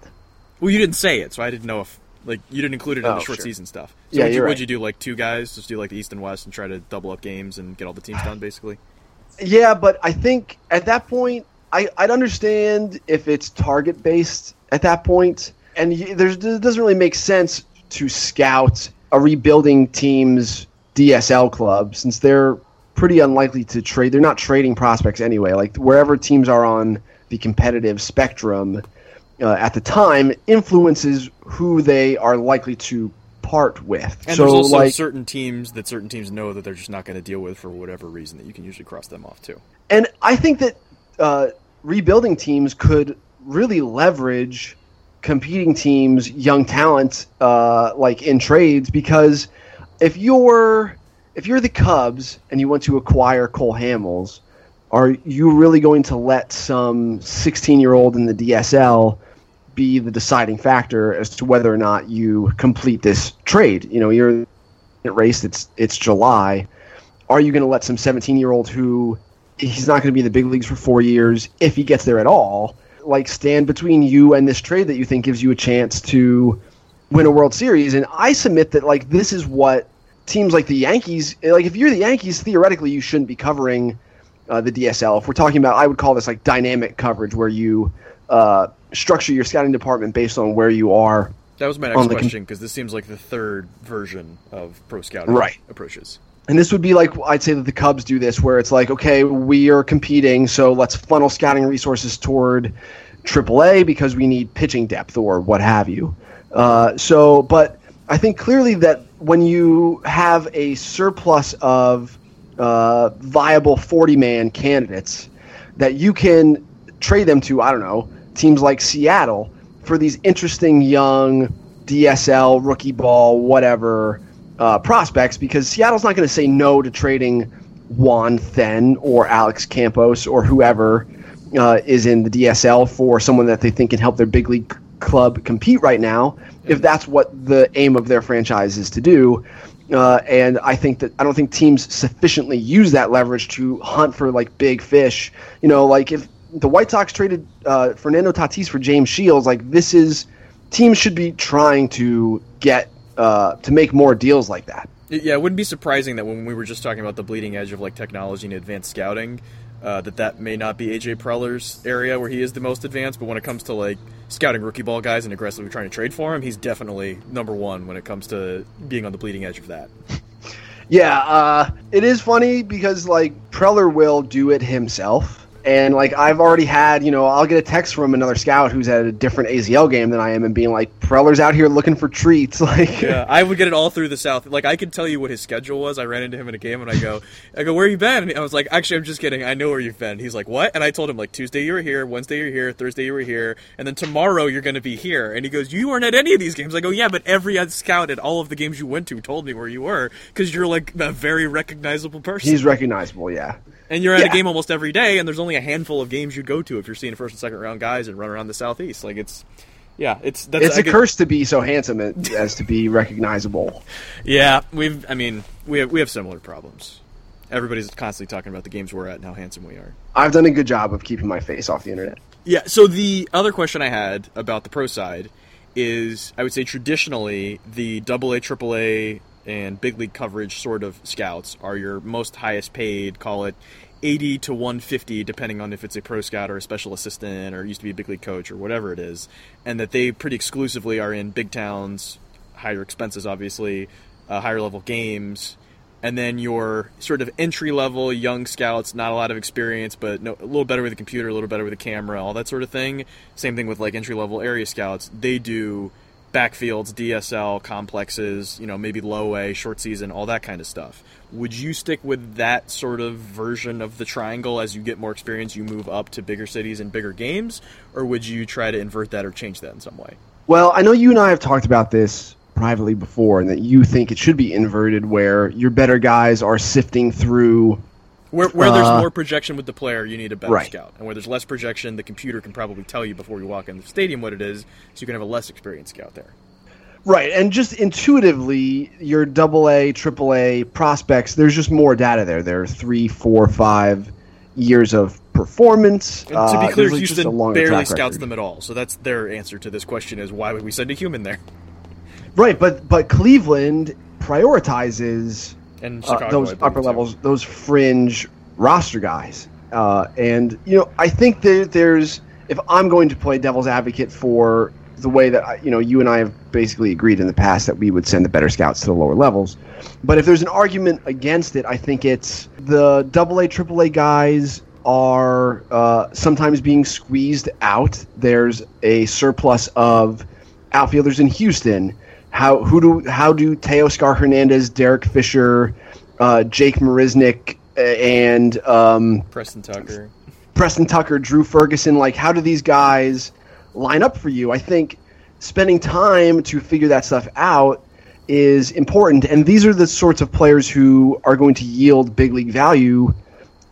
Well, you didn't say it, so I didn't know if like you didn't include it in Oh, the short sure. season stuff. So Yeah, would you, you're would you do like two guys, just do like the East and West, and try to double up games and get all the teams done, basically? Yeah, but I think at that point, I, I'd understand if it's target based at that point, and there's, it doesn't really make sense to scout a rebuilding team's DSL club since they're pretty unlikely to trade. They're not trading prospects anyway. Like wherever teams are on the competitive spectrum uh, at the time influences who they are likely to part with. And so there's also like certain teams that certain teams know that they're just not going to deal with for whatever reason that you can usually cross them off too. And I think that uh, rebuilding teams could really leverage competing teams' young talent, uh, like in trades, because if you're if you're the Cubs and you want to acquire Cole Hamels, are you really going to let some 16 year old in the DSL be the deciding factor as to whether or not you complete this trade? You know, you're at race. It's it's July. Are you going to let some 17 year old who he's not going to be in the big leagues for four years if he gets there at all? Like stand between you and this trade that you think gives you a chance to win a World Series. And I submit that like this is what teams like the Yankees, like if you're the Yankees, theoretically you shouldn't be covering uh, the DSL. If we're talking about, I would call this like dynamic coverage, where you uh, structure your scouting department based on where you are. That was my next question because this seems like the third version of pro scouting Right. approaches. And this would be like I'd say that the Cubs do this, where it's like, okay, we are competing, so let's funnel scouting resources toward AAA because we need pitching depth or what have you. Uh, so, but I think clearly that when you have a surplus of uh, viable 40 man candidates, that you can trade them to, I don't know, teams like Seattle for these interesting young DSL, rookie ball, whatever uh, prospects, because Seattle's not going to say no to trading Juan Then or Alex Campos or whoever uh, is in the DSL for someone that they think can help their big league club compete right now, if that's what the aim of their franchise is to do. Uh, and I think that I don't think teams sufficiently use that leverage to hunt for like big fish. You know, like if the White Sox traded uh, Fernando Tatis for James Shields, like this is teams should be trying to get uh, to make more deals like that. Yeah, it wouldn't be surprising that when we were just talking about the bleeding edge of like technology and advanced scouting, uh, that that may not be AJ Preller's area where he is the most advanced. But when it comes to like scouting rookie ball guys and aggressively trying to trade for him, he's definitely number one when it comes to being on the bleeding edge of that. Yeah, uh, it is funny because like Preller will do it himself, and like I've already had, you know, I'll get a text from another scout who's at a different AZL game than I am, and being like, Preller's out here looking for treats, like. Yeah, I would get it all through the South. Like I could tell you what his schedule was. I ran into him in a game and I go, I go, where you been? And I was like, actually, I'm just kidding. I know where you've been. He's like, what? And I told him like Tuesday you were here, Wednesday you're here, Thursday you were here, and then tomorrow you're going to be here. And he goes, you weren't at any of these games. I go, yeah, but every scout at all of the games you went to told me where you were because you're like a very recognizable person. He's recognizable, yeah. and you're at a game almost every day, and there's only a handful of games you go to if you're seeing first and second round guys and run around the southeast. Like it's. Yeah, it's that's It's I a get- curse to be so handsome as to be recognizable. Yeah, we've. I mean, we have we have similar problems. Everybody's constantly talking about the games we're at and how handsome we are. I've done a good job of keeping my face off the internet. Yeah. So the other question I had about the pro side is, I would say traditionally the double A, triple A, and big league coverage sort of scouts are your most highest paid. Call it. 80 to 150 depending on if it's a pro scout or a special assistant or used to be a big league coach or whatever it is and that they pretty exclusively are in big towns higher expenses obviously uh, higher level games and then your sort of entry level young scouts, not a lot of experience, but no, a little better with a computer, a little better with a camera, all that sort of thing. Same thing with like entry level area scouts. They do backfields, DSL, complexes, you know, maybe low A, short season, all that kind of stuff. Would you stick with that sort of version of the triangle as you get more experience, you move up to bigger cities and bigger games, or would you try to invert that or change that in some way? Well, I know you and I have talked about this privately before, and that you think it should be inverted, where your better guys are sifting through. Where, where there's Uh, more projection with the player, you need a better Right. scout. And where there's less projection, the computer can probably tell you before you walk in the stadium what it is, so you can have a less experienced scout there. Right, and just intuitively, your double A, triple A prospects, there's just more data there. There are three, four, five years of performance. And to Uh, be clear, there's, like, just Houston barely scouts record. them at all. So that's their answer to this question: is why would we send a human there? Right, but but Cleveland prioritizes And uh, Chicago, those upper too. levels, those fringe roster guys. Uh, and you know, I think that there's if I'm going to play devil's advocate for the way that I, you know you and I have basically agreed in the past that we would send the better scouts to the lower levels. But if there's an argument against it, I think it's the double A, triple A guys are uh, sometimes being squeezed out. There's a surplus of outfielders in Houston. How who do how do Teoscar Hernandez, Derek Fisher, uh, Jake Marisnick, uh, and um, Preston Tucker. Preston Tucker, Drew Ferguson, like how do these guys line up for you? I think spending time to figure that stuff out is important, and these are the sorts of players who are going to yield big league value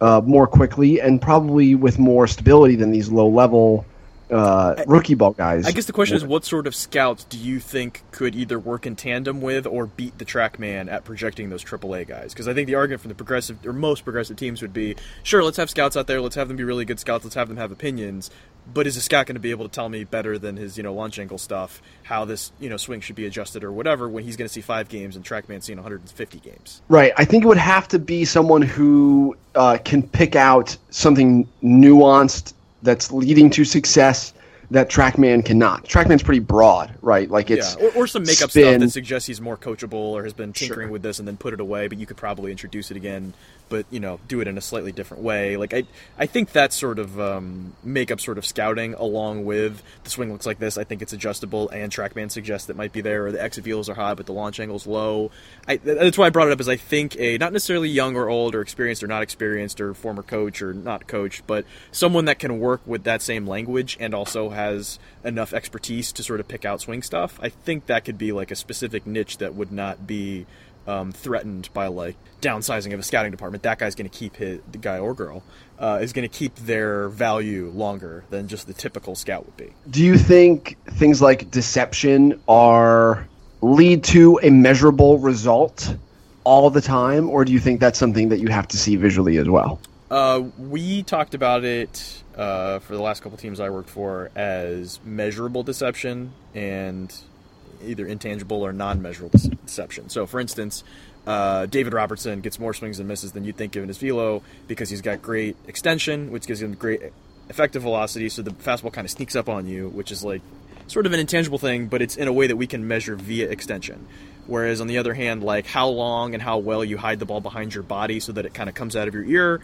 uh, more quickly and probably with more stability than these low level uh, rookie ball guys. I guess the question is, what sort of scouts do you think could either work in tandem with or beat the TrackMan at projecting those AAA guys? Because I think the argument from the progressive or most progressive teams would be, sure, let's have scouts out there, let's have them be really good scouts, let's have them have opinions. But is a scout going to be able to tell me better than his, you know, launch angle stuff how this, you know, swing should be adjusted or whatever when he's going to see five games and TrackMan's seen 150 games? Right. I think it would have to be someone who uh, can pick out something nuanced that's leading to success that TrackMan cannot. TrackMan's pretty broad, right? Like it's yeah, or, or some makeup spin. stuff that suggests he's more coachable or has been tinkering with this and then put it away, but you could probably introduce it again, but you know, do it in a slightly different way. Like I, I think that sort of um, makeup, sort of scouting, along with the swing looks like this. I think it's adjustable, and TrackMan suggests it might be there, or the exit views are high, but the launch angle's low. I, that's why I brought it up. Is I think a not necessarily young or old or experienced or not experienced or former coach or not coach, but someone that can work with that same language and also has enough expertise to sort of pick out swing stuff. I think that could be like a specific niche that would not be um, threatened by like downsizing of a scouting department. That guy's going to keep his the guy or girl uh, is going to keep their value longer than just the typical scout would be. Do you think things like deception are lead to a measurable result all the time, or do you think that's something that you have to see visually as well? Uh, we talked about it uh, for the last couple teams I worked for as measurable deception and either intangible or non-measurable dece- deception. So, for instance, uh, David Robertson gets more swings and misses than you'd think given his velo because he's got great extension, which gives him great effective velocity. So the fastball kind of sneaks up on you, which is like sort of an intangible thing, but it's in a way that we can measure via extension. Whereas on the other hand, like how long and how well you hide the ball behind your body so that it kind of comes out of your ear,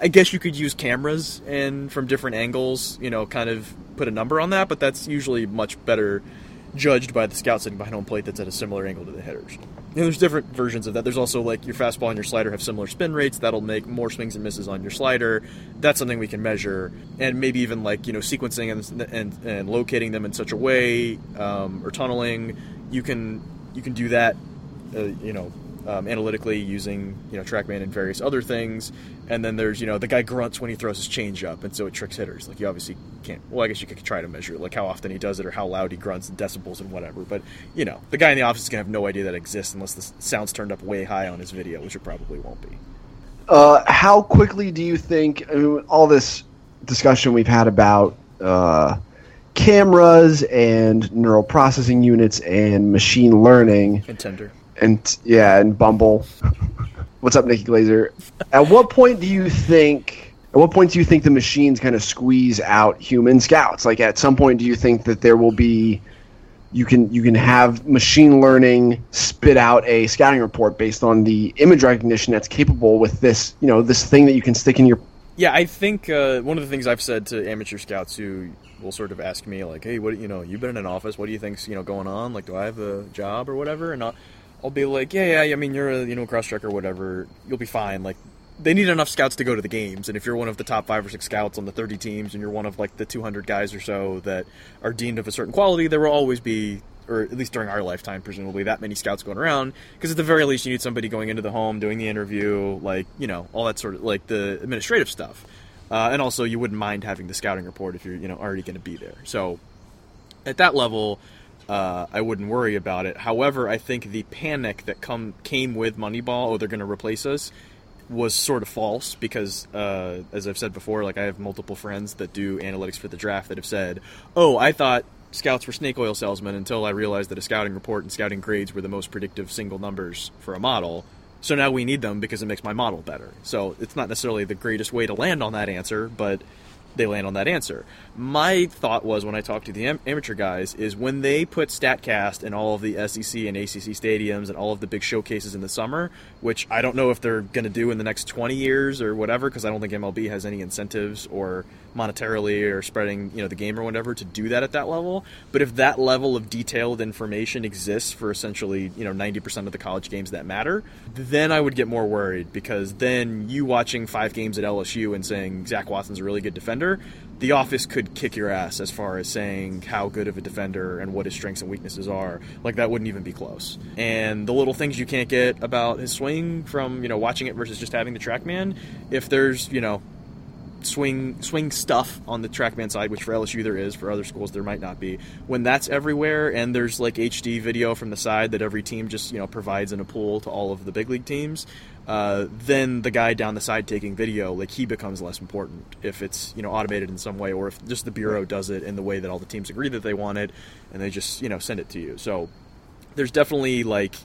I guess you could use cameras and from different angles, you know, kind of put a number on that, but that's usually much better judged by the scout sitting behind home plate that's at a similar angle to the hitters. And there's different versions of that. There's also like your fastball and your slider have similar spin rates. That'll make more swings and misses on your slider. That's something we can measure, and maybe even like you know sequencing and and, and locating them in such a way um, or tunneling. You can you can do that, uh, you know, um, analytically using you know TrackMan and various other things. And then there's you know the guy grunts when he throws his change up, and so it tricks hitters. Like you obviously can't. Well, I guess you could try to measure like how often he does it or how loud he grunts and decibels and whatever. But you know the guy in the office is gonna have no idea that exists unless the sound's turned up way high on his video, which it probably won't be. Uh, how quickly do you think I mean, all this discussion we've had about uh, cameras and neural processing units and machine learning And Tinder. And yeah, and Bumble. What's up, Nikki Glazer? At what point do you think? At what point do you think the machines kind of squeeze out human scouts? Like, at some point, do you think that there will be you can you can have machine learning spit out a scouting report based on the image recognition that's capable with this you know this thing that you can stick in your Yeah, I think uh, one of the things I've said to amateur scouts who will sort of ask me like, "Hey, what you know? You've been in an office. What do you think's you know going on? Like, do I have a job or whatever?" And I'll, I'll be like, "Yeah, yeah. I mean, you're a you know cross checker or whatever. You'll be fine. Like, they need enough scouts to go to the games. And if you're one of the top five or six scouts on the 30 teams, and you're one of like the 200 guys or so that are deemed of a certain quality, there will always be." Or at least during our lifetime, presumably that many scouts going around. Because at the very least, you need somebody going into the home, doing the interview, like you know, all that sort of like the administrative stuff. Uh, and also, you wouldn't mind having the scouting report if you're you know already going to be there. So, at that level, uh, I wouldn't worry about it. However, I think the panic that come came with Moneyball, oh, they're going to replace us, was sort of false because, uh, as I've said before, like I have multiple friends that do analytics for the draft that have said, "Oh, I thought." Scouts were snake oil salesmen until I realized that a scouting report and scouting grades were the most predictive single numbers for a model. So now we need them because it makes my model better. So it's not necessarily the greatest way to land on that answer, but they land on that answer. My thought was when I talked to the am- amateur guys is when they put Statcast in all of the SEC and ACC stadiums and all of the big showcases in the summer, which I don't know if they're going to do in the next 20 years or whatever, because I don't think MLB has any incentives or monetarily or spreading you know the game or whatever to do that at that level. But if that level of detailed information exists for essentially you know 90% of the college games that matter, then I would get more worried because then you watching five games at LSU and saying Zach Watson's a really good defender, the office could kick your ass as far as saying how good of a defender and what his strengths and weaknesses are. Like that wouldn't even be close. And the little things you can't get about his swing from you know watching it versus just having the TrackMan, if there's you know swing swing stuff on the TrackMan side, which for LSU there is, for other schools there might not be. When that's everywhere, and there's like HD video from the side that every team just you know provides in a pool to all of the big league teams, uh, then the guy down the side taking video, like he becomes less important if it's you know automated in some way, or if just the bureau does it in the way that all the teams agree that they want it, and they just you know send it to you. So there's definitely like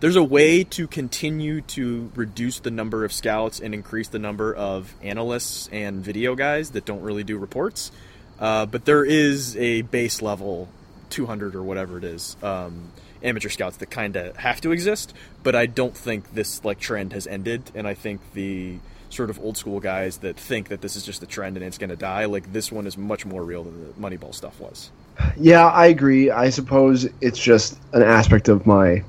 there's a way to continue to reduce the number of scouts and increase the number of analysts and video guys that don't really do reports. Uh, but there is a base level, 200 or whatever it is, um, amateur scouts that kind of have to exist. But I don't think this like trend has ended, and I think the sort of old school guys that think that this is just a trend and it's going to die, like this one is much more real than the Moneyball stuff was. Yeah, I agree. I suppose it's just an aspect of my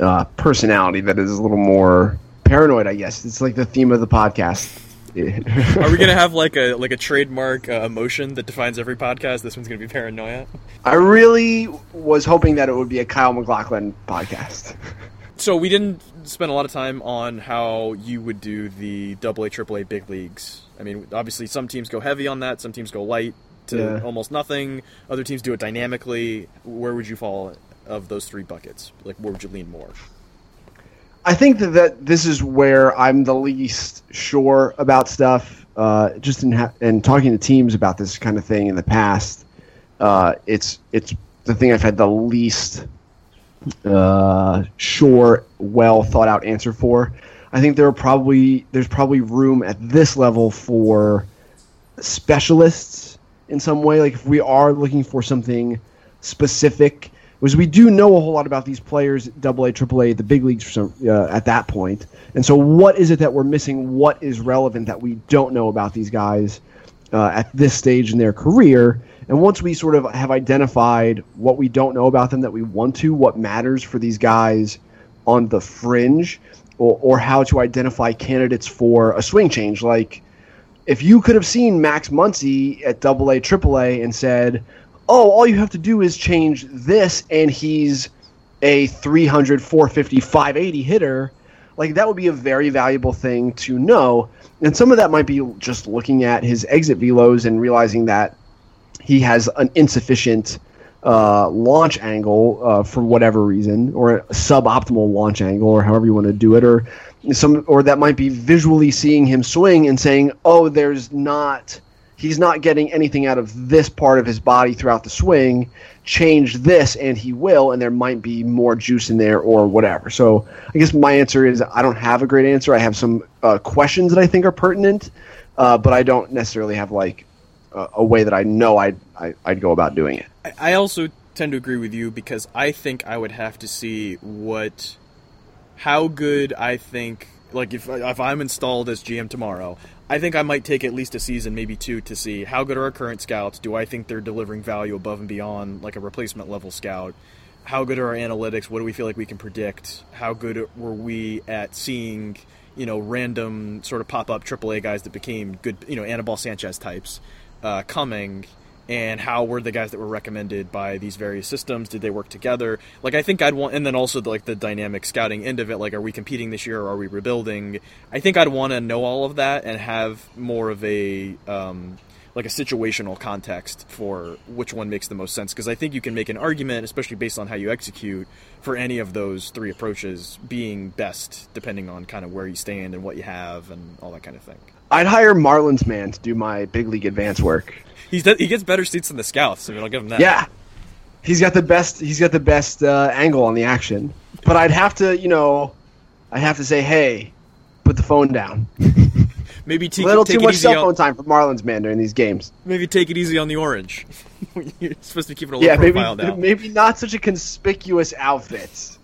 uh, personality that is a little more paranoid. I guess it's like the theme of the podcast. Are we gonna have like a like a trademark uh, emotion that defines every podcast? This one's gonna be paranoia. I really was hoping that it would be a Kyle MacLachlan podcast. So we didn't spend a lot of time on how you would do the double A, triple A big leagues. I mean, obviously some teams go heavy on that, some teams go light to Yeah. almost nothing. Other teams do it dynamically. Where would you fall of those three buckets? Like, where would you lean more? I think that, that this is where I'm the least sure about stuff. Uh, just in ha- and talking to teams about this kind of thing in the past, uh, it's it's the thing I've had the least uh, sure, well thought out answer for. I think there are probably there's probably room at this level for specialists in some way. Like if we are looking for something specific, because we do know a whole lot about these players, Double A, Triple A, the big leagues some, uh, at that point. And so, what is it that we're missing? What is relevant that we don't know about these guys uh, at this stage in their career? And once we sort of have identified what we don't know about them that we want to, what matters for these guys on the fringe, or, or how to identify candidates for a swing change, like if you could have seen Max Muncy at Double A, Triple A, and said, "Oh, all you have to do is change this, and he's a 300, 450, 580 hitter," like that would be a very valuable thing to know. And some of that might be just looking at his exit velos and realizing that he has an insufficient uh, launch angle uh, for whatever reason, or a suboptimal launch angle, or however you want to do it, or some, or that might be visually seeing him swing and saying, "Oh, there's not, he's not getting anything out of this part of his body throughout the swing. Change this, and he will, and there might be more juice in there, or whatever." So, I guess my answer is I don't have a great answer. I have some uh, questions that I think are pertinent, uh, but I don't necessarily have like a, a way that I know I'd I, I'd go about doing it. I- I also tend to agree with you because I think I would have to see what, how good I think. Like if if I'm installed as GM tomorrow, I think I might take at least a season, maybe two, to see how good are our current scouts. Do I think they're delivering value above and beyond like a replacement level scout? How good are our analytics? What do we feel like we can predict? How good were we at seeing, you know, random sort of pop up AAA guys that became good, you know, Anibal Sanchez types uh, coming? And how were the guys that were recommended by these various systems? Did they work together? Like i think i'd want and then also the, like the dynamic scouting end of it like are we competing this year or are we rebuilding? I think i'd want to know all of that and have more of a um, like a situational context for which one makes the most sense because i think you can make an argument especially based on how you execute for any of those three approaches being best depending on kind of where you stand and what you have and all that kind of thing. I'd hire Marlins man to do my big league advance work. He's he gets better seats than the scouts. so I'll give him that. Yeah, he's got the best. He's got the best uh, angle on the action. But I'd have to, you know, I'd have to say, hey, put the phone down. Maybe take, a little take too much cell on, phone time for Marlins man during these games. Maybe take it easy on the orange. You're supposed to keep it a low Yeah, maybe profile now. maybe not such a conspicuous outfit.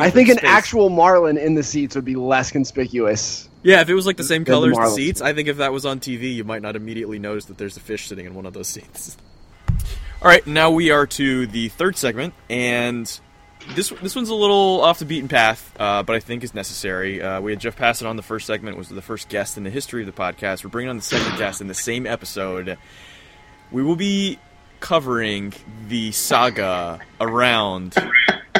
I think an space. actual Marlin in the seats would be less conspicuous. Yeah, if it was like the same the colors the seats, I think if that was on TV, you might not immediately notice that there's a fish sitting in one of those seats. All right, now we are to the third segment, and this this one's a little off the beaten path, uh, but I think is necessary. Uh, we had Jeff Passan on the first segment; was the first guest in the history of the podcast. We're bringing on the second guest in the same episode. We will be covering the saga around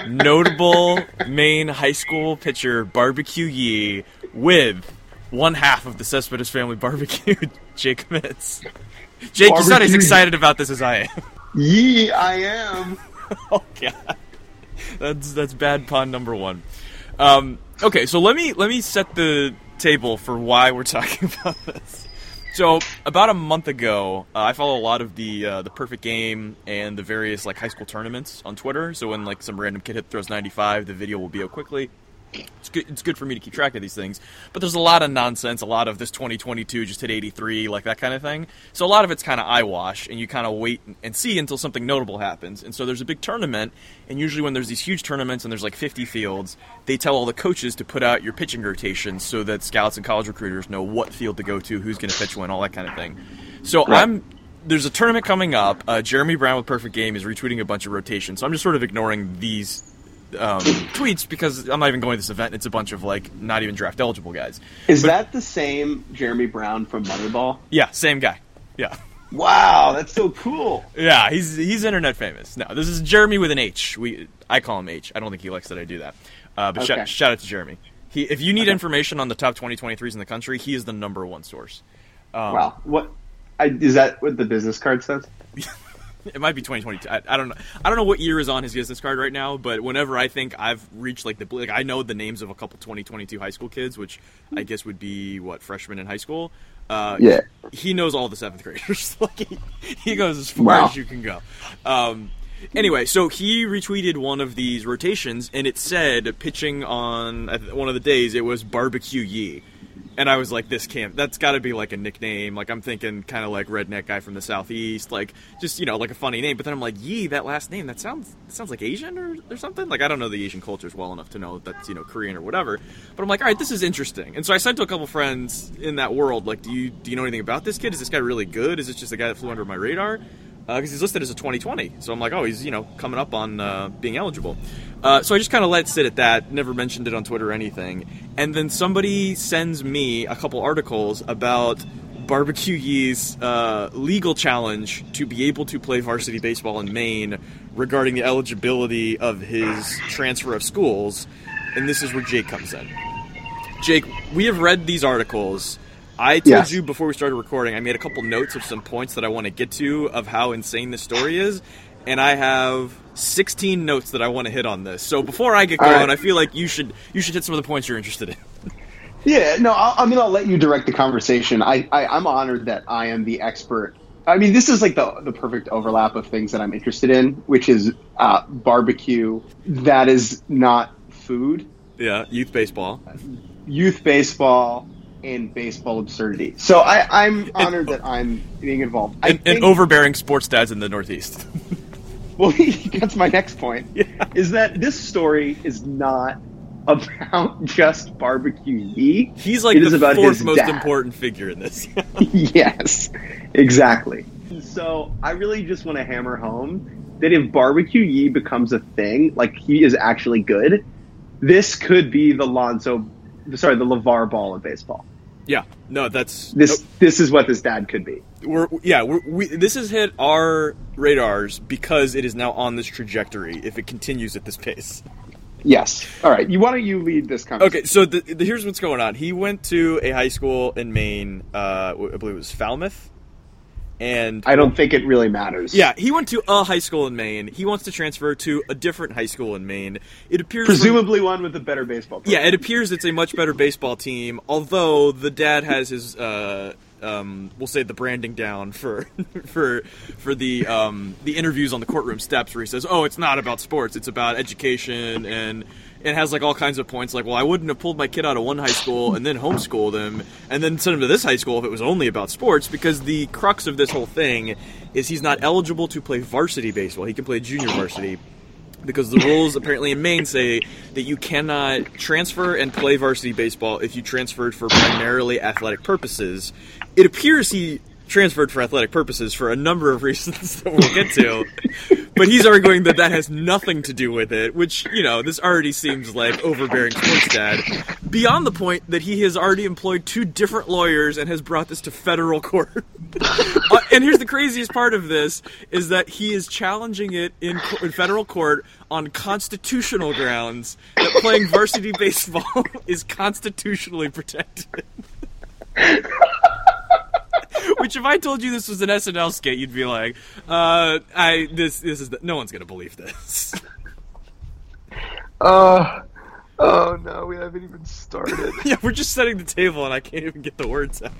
notable Maine high school pitcher Barbecue Yee with one half of the Cespedes family barbecue, Jake Mintz. Jake, you're not as excited about this as I am. Yee, I am. oh god, that's that's bad pun number one. Um, okay, so let me let me set the table for why we're talking about this. So about a month ago, uh, I follow a lot of the uh, the perfect game and the various like high school tournaments on Twitter. So when like some random kid hit throws 95, the video will be out quickly. It's good. It's good for me to keep track of these things. But there's a lot of nonsense. A lot of this 2022 just hit 83, like that kind of thing. So a lot of it's kind of eyewash, and you kind of wait and see until something notable happens. And so there's a big tournament, and usually when there's these huge tournaments and there's like 50 fields, they tell all the coaches to put out your pitching rotations so that scouts and college recruiters know what field to go to, who's going to pitch when, all that kind of thing. So I'm there's a tournament coming up. Uh, Jheremy Brown with Perfect Game is retweeting a bunch of rotations. So I'm just sort of ignoring these um, tweets because I'm not even going to this event. It's a bunch of like not even draft eligible guys. Is that the same Jeremy Brown from Moneyball? Yeah, same guy. Yeah, Wow, that's so cool. yeah. He's he's internet famous. No, this is Jeremy with an H. We I call him H. I don't think he likes that I do that. Uh, but Okay. shout, shout out to Jeremy. He, if you need information on the top 2023s in the country, he is the number one source. Um, wow, what I, is that? What the business card says? It might be 2022. I, I don't know. I don't know what year is on his business card right now, but whenever I think I've reached like the like I know the names of a couple 2022 high school kids, which I guess would be what freshmen in high school. Uh, Yeah. he knows all the seventh graders. like he, he goes as far Wow. as you can go. Um, anyway, so he retweeted one of these rotations, and it said pitching on one of the days it was barbecue Yee. And I was like, this can't. That's got to be like a nickname. Like I'm thinking, kind of like redneck guy from the southeast, like just you know, like a funny name. But then I'm like, Yee, that last name, that sounds that sounds like Asian or, or something. Like I don't know the Asian cultures well enough to know that that's you know Korean or whatever. But I'm like, all right, this is interesting. And so I sent to a couple friends in that world, like, do you do you know anything about this kid? Is this guy really good? Is this just a guy that flew under my radar? Because he's listed as a 2020. So I'm like, oh, he's you know coming up on uh, being eligible. Uh, so I just kind of let it sit at that. Never mentioned it on Twitter or anything. And then somebody sends me a couple articles about Barbecue Yee's uh, legal challenge to be able to play varsity baseball in Maine regarding the eligibility of his transfer of schools. And this is where Jake comes in. Jake, we have read these articles. I told you before we started recording, I made a couple notes of some points that I want to get to of how insane this story is, and I have 16 notes that I want to hit on this. So before I get going, right. I feel like you should you should hit some of the points you're interested in. Yeah, no, I'll, I mean, I'll let you direct the conversation. I, I, I'm honored that I am the expert. I mean, this is like the the perfect overlap of things that I'm interested in, which is uh, barbecue that is not food, Yeah, youth baseball. youth baseball, and baseball absurdity. So I, I'm honored that I'm being involved. I And, and overbearing sports dads in the Northeast. well, that's my next point. Is that this story is not about just barbecue Yee. He's like It the about fourth most dad. important figure in this. yes, exactly. So I really just want to hammer home that if barbecue Yee becomes a thing, like he is actually good, this could be the Lonzo, sorry, the LaVar Ball of baseball. Yeah, no, that's This this is what this dad could be. we're yeah we're, we this has hit our radars because it is now on this trajectory if it continues at this pace Yes. All right. You why don't you lead this conversation? okay so the, the, here's what's going on he went to a high school in maine uh, i believe it was falmouth and I don't think it really matters. yeah he went to a high school in maine he wants to transfer to a different high school in maine it appears from- Presumably one with a better baseball. Team. Yeah, it appears it's a much better baseball team. Although the dad has his, uh, um, we'll say the branding down for for for the um, the interviews on the courtroom steps, where he says, "Oh, it's not about sports; it's about education," and it has like all kinds of points. Like, well, I wouldn't have pulled my kid out of one high school and then homeschooled him, and then sent him to this high school if it was only about sports, because the crux of this whole thing is he's not eligible to play varsity baseball. He can play junior varsity because the rules apparently in Maine say that you cannot transfer and play varsity baseball if you transferred for primarily athletic purposes. It appears he transferred for athletic purposes for a number of reasons that we'll get to. but he's arguing that that has nothing to do with it, which, you know, this already seems like overbearing sports dad. Beyond the point that he has already employed two different lawyers and has brought this to federal court. Uh, and here's the craziest part of this is that he is challenging it in, co- in federal court on constitutional grounds that playing varsity baseball is constitutionally protected. Which, if I told you this was an SNL skit, you'd be like, uh, "I this this is the, no one's gonna believe this." Uh, oh no, we haven't even started. yeah, we're just setting the table, and I can't even get the words out.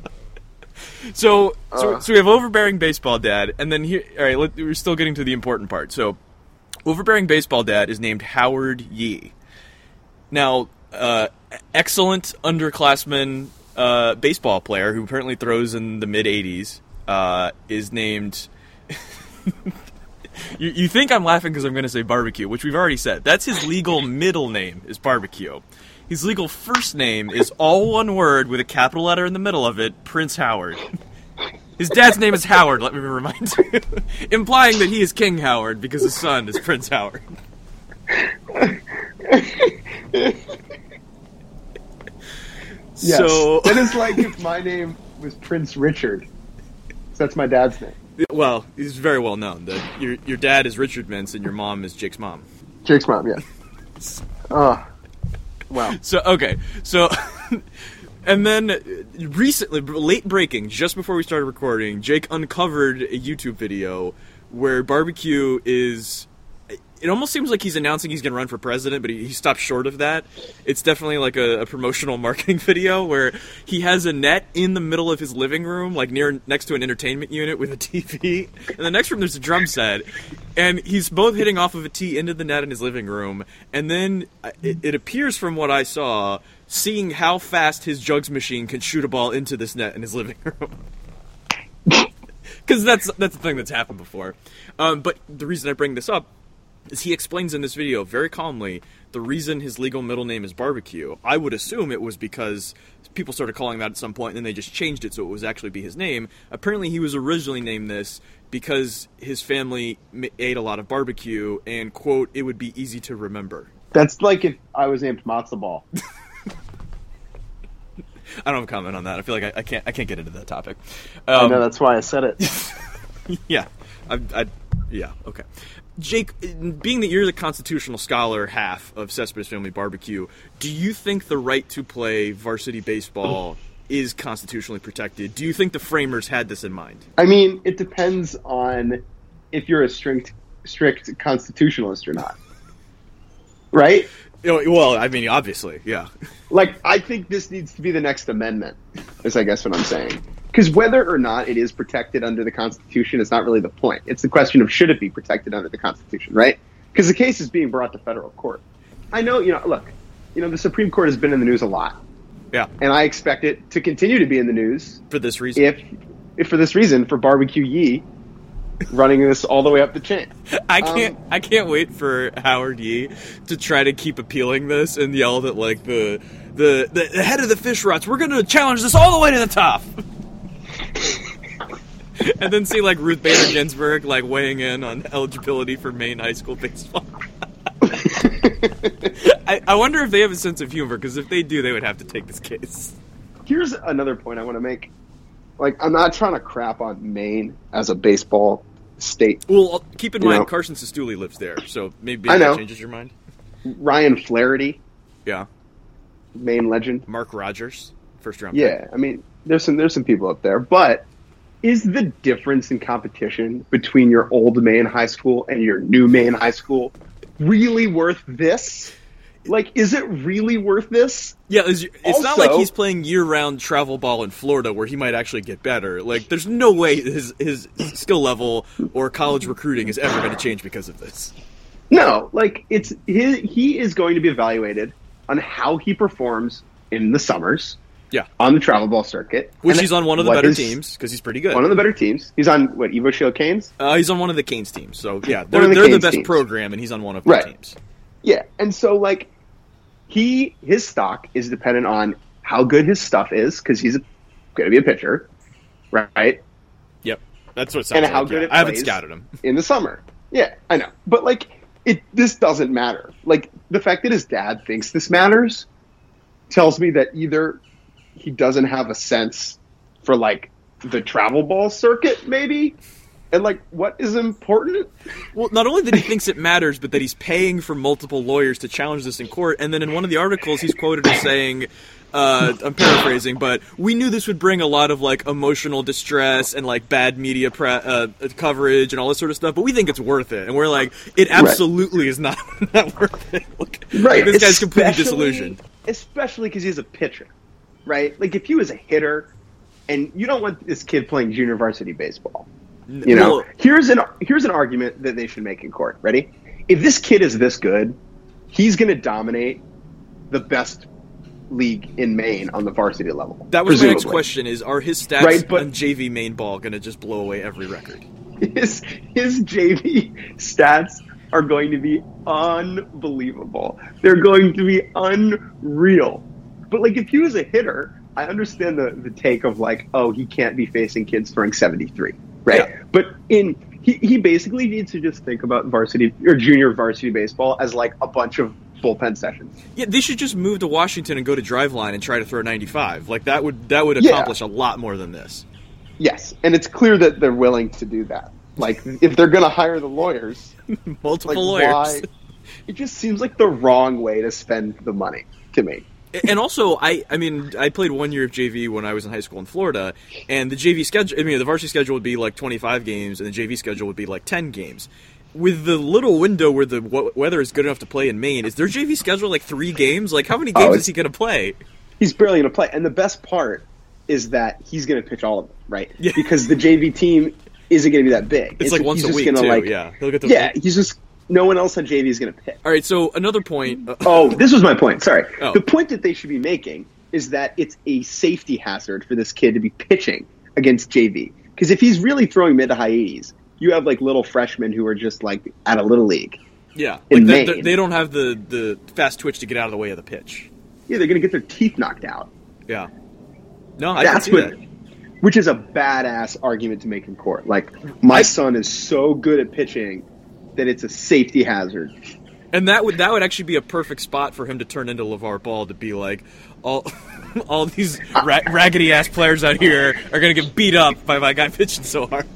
So, so, so we have overbearing baseball dad, and then here. All right, let, we're still getting to the important part. So, overbearing baseball dad is named Howard Yee. Now, uh, excellent underclassman uh, baseball player who apparently throws in the mid 80s uh, is named. you, you think I'm laughing because I'm going to say barbecue, which we've already said. That's his legal middle name is barbecue. His legal first name is all one word with a capital letter in the middle of it, Prince Howard. His dad's name is Howard, let me remind you. Implying that he is King Howard because his son is Prince Howard. Yes. So, that is like if my name was Prince Richard. So that's my dad's name. well, he's very well known. That your your dad is Richard Mintz and your mom is Jake's mom. Jake's mom, yeah. Oh, wow. So okay, so and then recently, late breaking, just before we started recording, Jake uncovered a YouTube video where barbecue is. It almost seems like he's announcing he's going to run for president, but he, he stopped short of that. It's definitely like a, a promotional marketing video where he has a net in the middle of his living room, like near next to an entertainment unit with a TV. In the next room, there's a drum set, and he's both hitting off of a tee into the net in his living room. And then uh, it, it appears from what I saw, seeing how fast his jugs machine can shoot a ball into this net in his living room. Because that's that's the thing that's happened before. Um, but the reason I bring this up is he explains in this video very calmly the reason his legal middle name is barbecue. I would assume it was because people started calling that at some point and then they just changed it so it was actually be his name. Apparently, he was originally named this because his family ate a lot of barbecue and quote it would be easy to remember. That's like if I was named Matzo Ball. I don't have a comment on that. I feel like I, I can't I can't get into that topic. I Um, know that's why I said it. Yeah, I, I, yeah, okay. Jake, being that you're the constitutional scholar half of Cespedes Family Barbecue, do you think the right to play varsity baseball is constitutionally protected? Do you think the framers had this in mind? I mean, it depends on if you're a strict strict constitutionalist or not. Right? Well, I mean, obviously, yeah. Like, I think this needs to be the next amendment, is I guess what I'm saying. Because whether or not it is protected under the Constitution is not really the point. It's the question of should it be protected under the Constitution, right? Because the case is being brought to federal court. I know, you know, look, you know, the Supreme Court has been in the news a lot, Yeah, and I expect it to continue to be in the news for this reason. if, if for this reason, for barbecue Yee, running this all the way up the chain. I can't. Um, I can't wait for Howard Yee to try to keep appealing this and yell that like the the the, the head of the fish rots. We're going to challenge this all the way to the top. and then see like Ruth Bader Ginsburg like weighing in on eligibility for Maine high school baseball. I, I wonder if they have a sense of humor because if they do, they would have to take this case. Here's another point I want to make. Like, I'm not trying to crap on Maine as a baseball state. Well, uh, keep in You mind know. Carson Cistulli lives there, so maybe I that know. changes your mind. Ryan Flaherty, Yeah, Maine legend. Mark Rogers, first round. pick. Yeah, I mean, there's some there's some people up there, but is the difference in competition between your old Maine high school and your new Maine high school really worth this? Like, is it really worth this? Yeah, it's, it's not like he's playing year-round travel ball in Florida where he might actually get better. Like, there's no way his his skill level or college recruiting is ever going to change because of this. No, like it's he, he is going to be evaluated on how he performs in the summers Yeah, on the travel ball circuit, which and he's on one of the better teams because he's pretty good. One of the better teams. He's on what Evo Shield Canes. uh, he's on one of the Canes teams, so yeah, they're, the they're the best teams. program, and he's on one of the Right. teams. Yeah, and so like he his stock is dependent on how good his stuff is because he's going to be a pitcher, right? Yep, that's what it sounds And how like. good yeah. it I haven't scouted him. in the summer. Yeah, I know. But like it this doesn't matter. Like the fact that his dad thinks this matters tells me that either he doesn't have a sense for like the travel ball circuit maybe and like what is important Well, not only that he thinks it matters, but that he's paying for multiple lawyers to challenge this in court. And then in one of the articles, he's quoted as saying, uh, "I'm paraphrasing, but we knew this would bring a lot of like emotional distress and like bad media pre- uh, coverage and all this sort of stuff. But we think it's worth it." And we're like, "It absolutely is not not worth it." Look, right this guy's completely disillusioned. especially because he's a pitcher right like if he was a hitter and you don't want this kid playing junior varsity baseball You know, here's an here's an argument that they should make in court. Ready? If this kid is this good, he's going to dominate the best league in Maine on the varsity level. that was my next question: Is are his stats Right, but- on JV Maine ball going to just blow away every record? His his JV stats are going to be unbelievable. They're going to be unreal. But like, if he was a hitter, I understand the the take of like, oh, he can't be facing kids throwing seventy three, right? Yeah. But in he, he basically needs to just think about varsity or junior varsity baseball as like a bunch of bullpen sessions. Yeah, they should just move to Washington and go to Driveline and try to throw 95. Like that would that would Yeah. accomplish a lot more than this. Yes, and it's clear that they're willing to do that. Like, if they're going to hire the lawyers, Multiple like lawyers. why? It just seems like the wrong way to spend the money to me. And also, I I mean, I played one year of JV when I was in high school in Florida, and the JV schedule. I mean, the varsity schedule would be like 25 games, and the JV schedule would be like 10 games. With the little window where the w- weather is good enough to play in Maine, is their JV schedule like three games? Like, how many Oh, games it's- is he going to play? He's barely going to play, and the best part is that he's going to pitch all of them, right? Yeah. Because the JV team isn't going to be that big. It's like once he's a just week gonna, too. Like, yeah, he'll get the yeah. He's just no one else on JV is going to pitch. All right, so another point. uh, Oh, this was my point. Sorry. Oh. The point that they should be making is that it's a safety hazard for this kid to be pitching against JV. Because if he's really throwing mid to high 80s, you have like little freshmen who are just like at a little league. yeah, like they- they, they don't have the the fast twitch to get out of the way of the pitch. Yeah, they're going to get their teeth knocked out. Yeah. No, I That's what, that. which is a badass argument to make in court. Like, my I- son is so good at pitching that it's a safety hazard. And that would that would actually be a perfect spot for him to turn into LaVar Ball to be like all all these ra- raggedy ass players out here are gonna get beat up by my guy pitching so hard.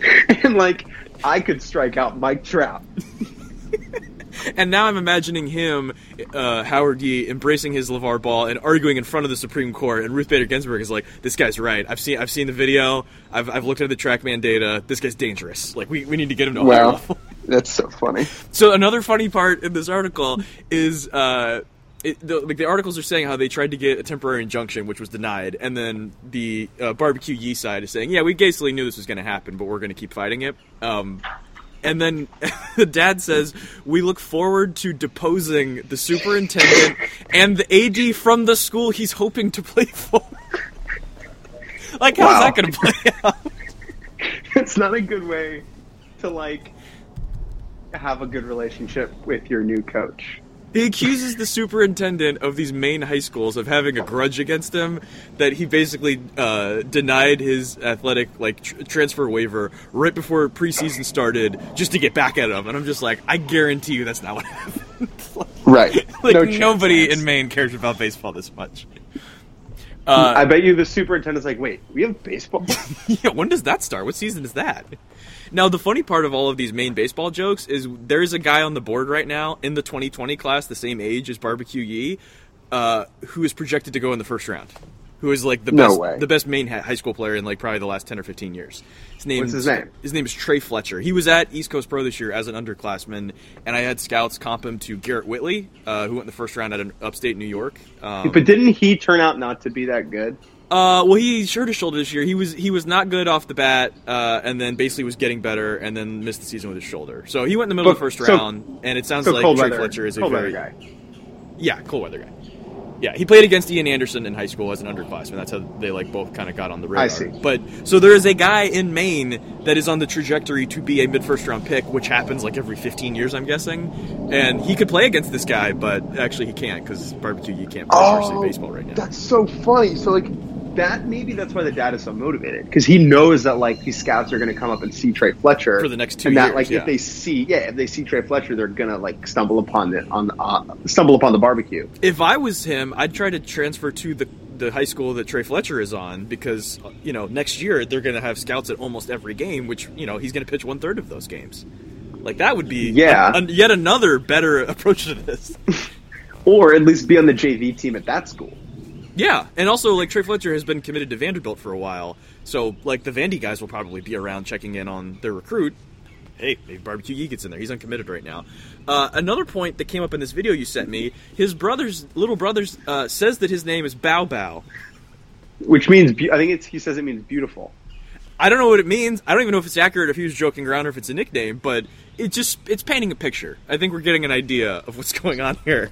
and like, I could strike out Mike Trout. And now I'm imagining him, uh, Howard Yee, embracing his LaVar Ball and arguing in front of the Supreme Court. And Ruth Bader Ginsburg is like, "This guy's right. I've seen I've seen the video. I've, I've looked at the TrackMan data. This guy's dangerous. Like we, we need to get him to Wow. level." That's so funny. So another funny part in this article is uh, it, the, like the articles are saying how they tried to get a temporary injunction, which was denied, and then the uh, barbecue Yee side is saying, "Yeah, we basically knew this was going to happen, but we're going to keep fighting it." Um, and then the dad says, "We look forward to deposing the superintendent and the AD from the school he's hoping to play for." like, how's Wow. that going to play out? it's not a good way to like have a good relationship with your new coach. He accuses the superintendent of these Maine high schools of having a grudge against him that he basically uh, denied his athletic like tr- transfer waiver right before preseason started just to get back at him. And I'm just like, I guarantee you that's not what happened. Right. like No nobody Lance. in Maine cares about baseball this much. Uh, I bet you the superintendent's like, wait, we have baseball? yeah, when does that start? What season is that? Now, the funny part of all of these Maine baseball jokes is there's a guy on the board right now in the 2020 class, the same age as Barbecue Yee, uh, who is projected to go in the first round. Who is like the No best, way. the best Maine high school player in like probably the last 10 or 15 years. His name, What's his name? His name is Trey Fletcher. He was at East Coast Pro this year as an underclassman, and I had scouts comp him to Garrett Whitley, uh, who went in the first round at an upstate New York. Um, but didn't he turn out not to be that good? Uh, well, he hurt his shoulder this year. He was he was not good off the bat, uh, and then basically was getting better, and then missed the season with his shoulder. So he went in the middle of the first so- round, and it sounds So like Trey weather, Fletcher is a very weather guy. yeah cold weather guy. Yeah, he played against Ian Anderson in high school as an underclassman. That's how they like both kind of got on the radar. I see. But so there is a guy in Maine that is on the trajectory to be a mid first round pick, which happens like every 15 years, I'm guessing. And he could play against this guy, but actually he can't because barbecue you can't play varsity baseball right now. Oh, That's so funny. So like that maybe that's why the dad is so motivated because he knows that like these scouts are going to come up and see Trey Fletcher For the next two and that years, like yeah. if they see yeah if they see Trey Fletcher they're gonna like stumble upon it on uh, stumble upon the barbecue. if I was him, I'd try to transfer to the the high school that Trey Fletcher is on because you know next year they're going to have scouts at almost every game, which you know he's going to pitch one third of those games. Like that would be Yeah. a- a- yet another better approach to this. Or at least be on the JV team at that school. Yeah, and also like Trey Fletcher has been committed to Vanderbilt for a while, so like the Vandy guys will probably be around checking in on their recruit. Hey, maybe Barbecue Yee gets in there. He's uncommitted right now. Uh, another point that came up in this video you sent me: his brother's little brother's uh, says that his name is Bow Bow. Which means I think it's he says it means beautiful. I don't know what it means. I don't even know if it's accurate, if he was joking around, or if it's a nickname. But it just it's painting a picture. I think we're getting an idea of what's going on here.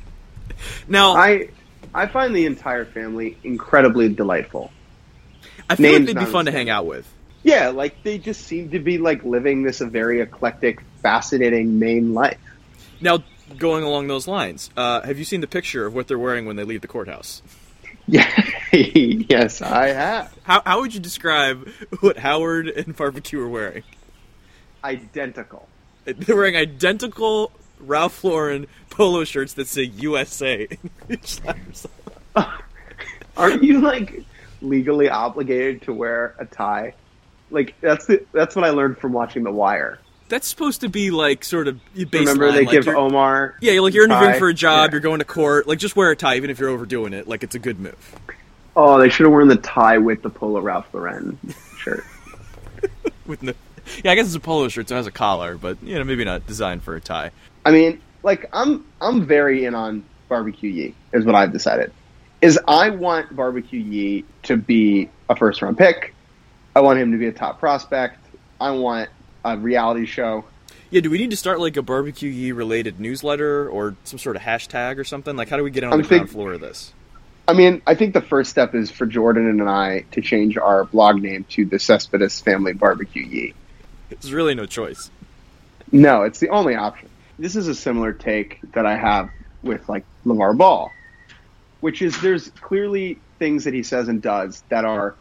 Now, I, I find the entire family incredibly delightful. I feel like they'd be fun to hang out with. Yeah, like they just seem to be like living this very eclectic, fascinating Maine life. Now, going along those lines, uh, have you seen the picture of what they're wearing when they leave the courthouse? Yeah, yes, I have. How how would you describe what Howard and Barbecue are wearing? Identical. They're wearing identical Ralph Lauren polo shirts that say USA. Aren't you like legally obligated to wear a tie? Like that's the that's what I learned from watching The Wire. That's supposed to be like sort of baseline. Remember they like give Omar Yeah, you're like you're interviewing tie? for a job, Yeah. you're going to court. Like, just wear a tie, even if you're overdoing it. Like, it's a good move. Oh, they should have worn the tie with the polo Ralph Lauren shirt. With no, yeah, I guess it's a polo shirt, so it has a collar, but you know, maybe not designed for a tie. I mean, like I'm I'm very in on barbecue Yee is what I've decided. Is I want barbecue Yee to be a first round pick. I want him to be a top prospect. I want a reality show. Yeah, do we need to start like a barbecue Yee related newsletter or some sort of hashtag or something? Like, how do we get on I'm the ground floor of this? I mean, I think the first step is for Jordan and I to change our blog name to the Cespedes Family Barbecue Yee. There's really no choice. No, it's the only option. This is a similar take that I have with like LaVar Ball, which is there's clearly things that he says and does that are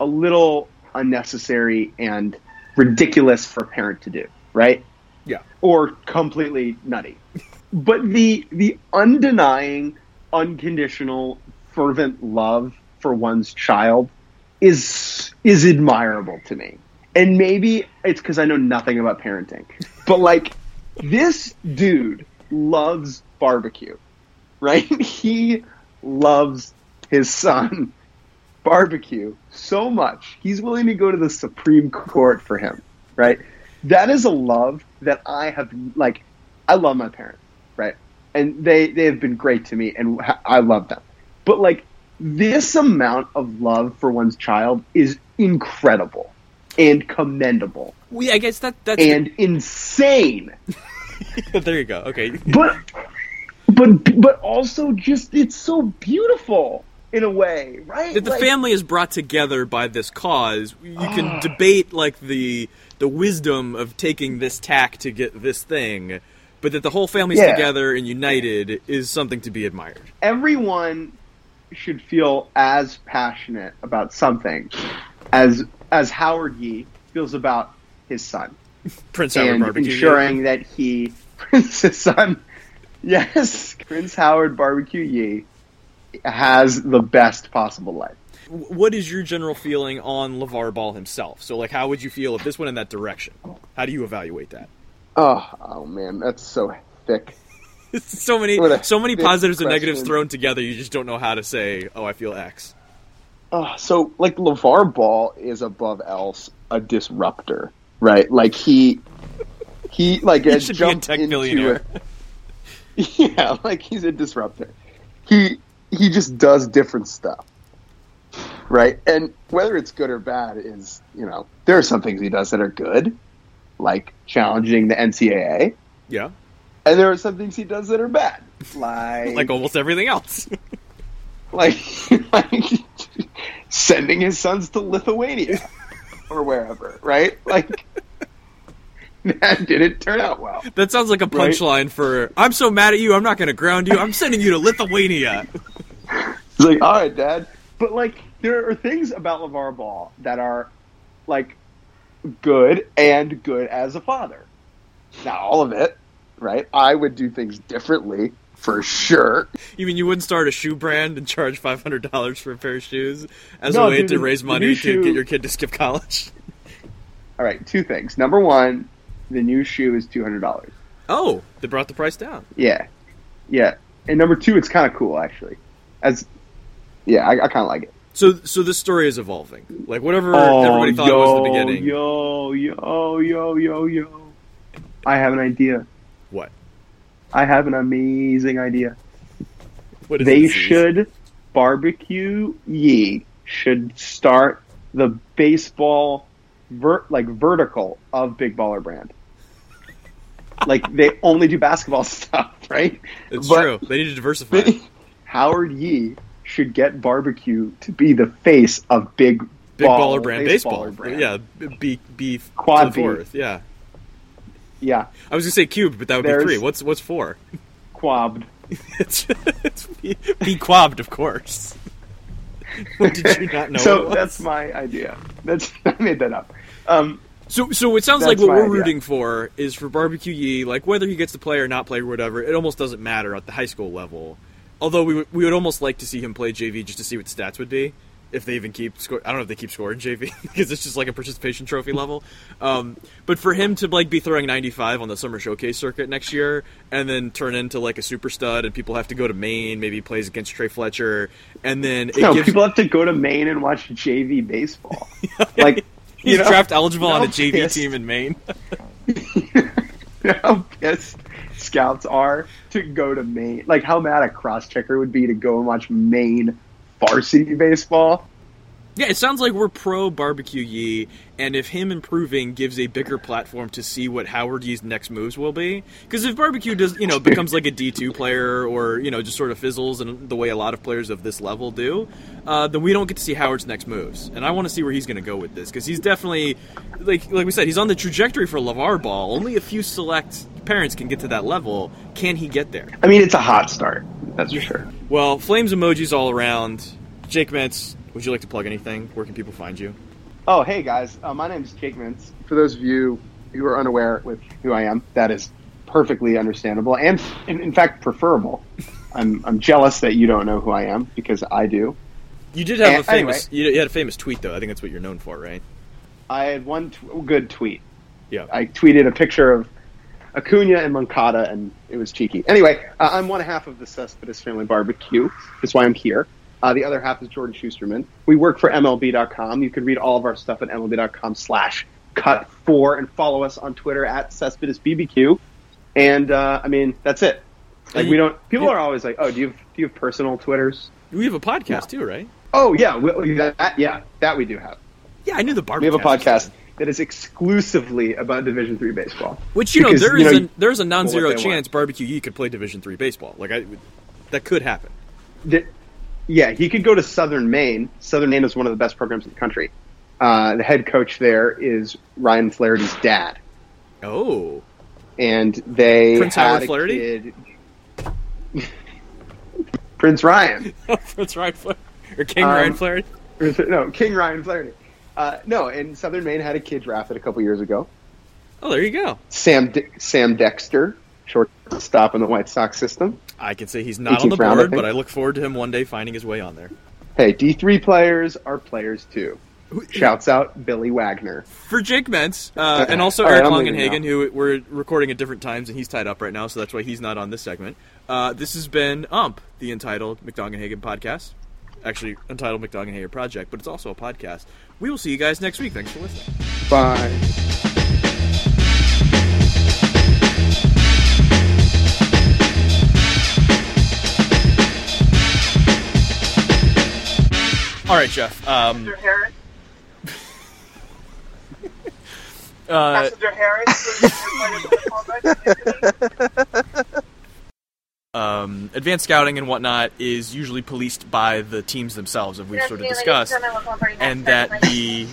a little unnecessary and ridiculous for a parent to do, right? Yeah. Or completely nutty. But the the undenying, unconditional, fervent love for one's child is is admirable to me. And maybe it's because I know nothing about parenting. But like this dude loves barbecue, right? He loves his son barbecue so much. He's willing to go to the Supreme Court for him, right? That is a love that I have like I love my parents, right? And they they have been great to me and I love them. But like this amount of love for one's child is incredible and commendable yeah, I guess that that's and insane. there you go. Okay, But but but also just it's so beautiful. in a way, right? That the Like- family is brought together by this cause, you can ah. debate like the the wisdom of taking this tack to get this thing, but that the whole family's Yeah. together and united is something to be admired. everyone should feel as passionate about something as as Howard Yee feels about his son Prince Howard and Barbecue. ensuring that he Prince's son, yes, Prince Howard Barbecue Yee has the best possible life. what is your general feeling on LaVar Ball himself? So, like, how would you feel if this went in that direction? How do you evaluate that? Oh, oh man, that's so thick. so many, so many positives and negatives thrown together. You just don't know how to say, "Oh, I feel X." Oh, so like LaVar Ball is above else a disruptor, right? Like he he like He should be a tech into billionaire. it. Yeah, like he's a disruptor. He he just does different stuff. Right? And whether it's good or bad is, you know, there are some things he does that are good, like challenging the NCAA, Yeah, and there are some things he does that are bad, like like almost everything else. like, like sending his sons to Lithuania or wherever, right? Like that didn't turn out well. that sounds like a Right. punchline for "I'm so mad at you, I'm not going to ground you. I'm sending you to Lithuania." It's like, all right, Dad, but like there are things about LaVar Ball that are like good and good as a father. Not all of it, right? I would do things differently for sure. You mean you wouldn't start a shoe brand and charge five hundred dollars for a pair of shoes as No, a way dude, to raise money to shoe- get your kid to skip college? All right, two things. Number one, the new shoe is two hundred dollars. Oh, they brought the price down. Yeah, yeah. And number two, it's kind of cool actually. As yeah, I, I kind of like it. So, so this story is evolving. Like whatever oh, everybody thought it was the beginning. Oh, Yo, yo, yo, yo, yo. I have an idea. What? I have an amazing idea. What is They should barbecue Yee should start the baseball ver- like vertical of Big Baller Brand. like they only do basketball stuff, right? It's But true. They need to diversify. they- Howard Yee should get barbecue to be the face of Big Big Ball- baller brand baseballer baseball. brand. Yeah, beef beef Quad beef. fourth. Yeah, Yeah, I was gonna say cubed, but that would There's- be three. What's what's four? quabbed. it's it's be, be quabbed, of course. what did you not know? so that's my idea. That's I made that up. Um, So, so it sounds like what we're idea. rooting for is for Barbecue Yee, like whether he gets to play or not play or whatever. It almost doesn't matter at the high school level. Although we would, we would almost like to see him play JV just to see what stats would be if they even keep score. I don't know if they keep scoring JV because it's just like a participation trophy level. Um, but for him to like be throwing 95 on the summer showcase circuit next year and then turn into like a super stud and people have to go to Maine, maybe plays against Trey Fletcher, and then it no, gives people have to go to Maine and watch JV baseball. like he's know, draft eligible on a JV team in Maine. how pissed scouts are to go to Maine. Like how mad a cross checker would be to go and watch Maine varsity baseball. Yeah, it sounds like we're pro barbecue Yee, and if him improving gives a bigger platform to see what Howard Yee's next moves will be. Because if barbecue does, you know, becomes like a D two player, or you know, just sort of fizzles in the way a lot of players of this level do, uh, then we don't get to see Howard's next moves. And I want to see where he's going to go with this because he's definitely, like like we said, he's on the trajectory for LaVar Ball. Only a few select parents can get to that level. Can he get there? I mean, it's a hot start. That's for sure. Well, flames emojis all around. Jake Mintz, would you like to plug anything? Where can people find you? Oh, hey guys, uh, my name is Jake Mintz. For those of you who are unaware with who I am, that is perfectly understandable and, in, in fact, preferable. I'm, I'm jealous that you don't know who I am because I do. You did have And- a famous. You you had a famous tweet though. I think that's what you're known for, right? I had one t- good tweet. Yeah. I tweeted a picture of Acuna and Moncada, and it was cheeky. Anyway, uh, I'm one half of the Cespedes Family Barbecue. That's why I'm here. Uh, the other half is Jordan Schusterman. We work for MLB.com. You can read all of our stuff at MLB.com slash cut four and follow us on Twitter at CespedesBBQ. And, uh, I mean, that's it. Like, we don't, people are always like, oh, do you have, do you have personal Twitters? We have a podcast too, right? Oh, yeah, we, that, yeah, that we do have. Yeah, I knew the barbecue. We have a podcast that is exclusively about Division three baseball. Which you know Because, there you is know, a there's a non-zero chance barbecue Yee could play Division three baseball. Like I, that could happen. Th- Yeah, he could go to Southern Maine. Southern Maine is one of the best programs in the country. Uh, the head coach there is Ryan Flaherty's dad, Oh, and they Prince had Howard Flaherty? Prince Ryan. that's right, Flair. or King Um, Ryan Flaherty. Or is it- no, King Ryan Flaherty. Uh, no, and Southern Maine had a kid drafted a couple years ago. Oh, there you go. Sam De- Sam Dexter, shortstop in the White Sox system. I can say he's not on the 18th round, I board, but I look forward to him one day finding his way on there. Hey, D three players are players too. Shouts out Billy Wagner. For Jake Mintz, uh, and also Eric I'm leaving who we're recording at different times, and he's tied up right now, so that's why he's not on this segment. Uh, this has been UMP, the entitled McDongenhagen podcast. Actually, entitled McDongenhagen Project, but it's also a podcast. We will see you guys next week. Thanks for listening. Bye. All right, Jeff. Um, Passenger Harris. uh, Passenger Harris. um, advanced scouting and whatnot is usually policed by the teams themselves, as we've sort of discussed, and that the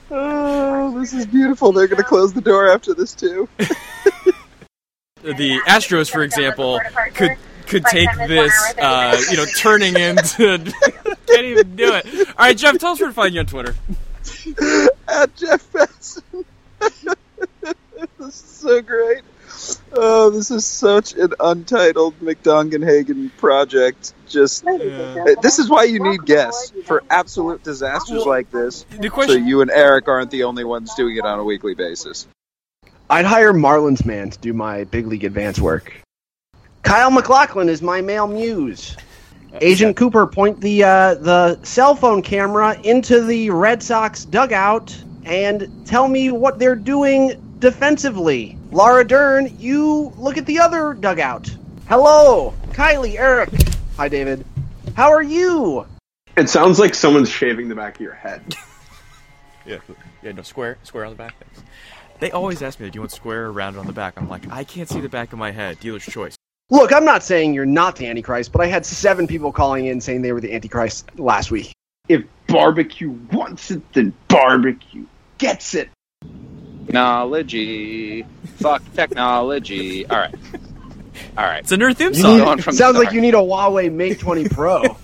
Oh, this is beautiful. They're going to close the door after this too. The Astros, for example, could could take this, uh, you know, turning into can't even do it. All right, Jeff, tell us where to find you on Twitter. At Jeff Benson. this is so great. Oh, this is such an untitled McDongenhagen project. Just this is why you need guests for absolute disasters like this. The So you and Eric aren't the only ones doing it on a weekly basis. I'd hire Marlins man to do my big league advance work. Kyle MacLachlan is my male muse. Agent Cooper, point the uh, the cell phone camera into the Red Sox dugout and tell me what they're doing defensively. Laura Dern, you look at the other dugout. Hello, Kiley, Eric. Hi, David. How are you? It sounds like someone's shaving the back of your head. yeah, yeah, no square, square on the back. Thanks. They always ask me, "Do you want square or rounded on the back?" I'm like, I can't see the back of my head. Dealer's choice. Look, I'm not saying you're not the Antichrist, but I had seven people calling in saying they were the Antichrist last week. If barbecue wants it, then barbecue gets it. Technology. Fuck technology. All right. All right. It's a nerd theme song. need- Going from sounds the like you need a Huawei Mate 20 Pro.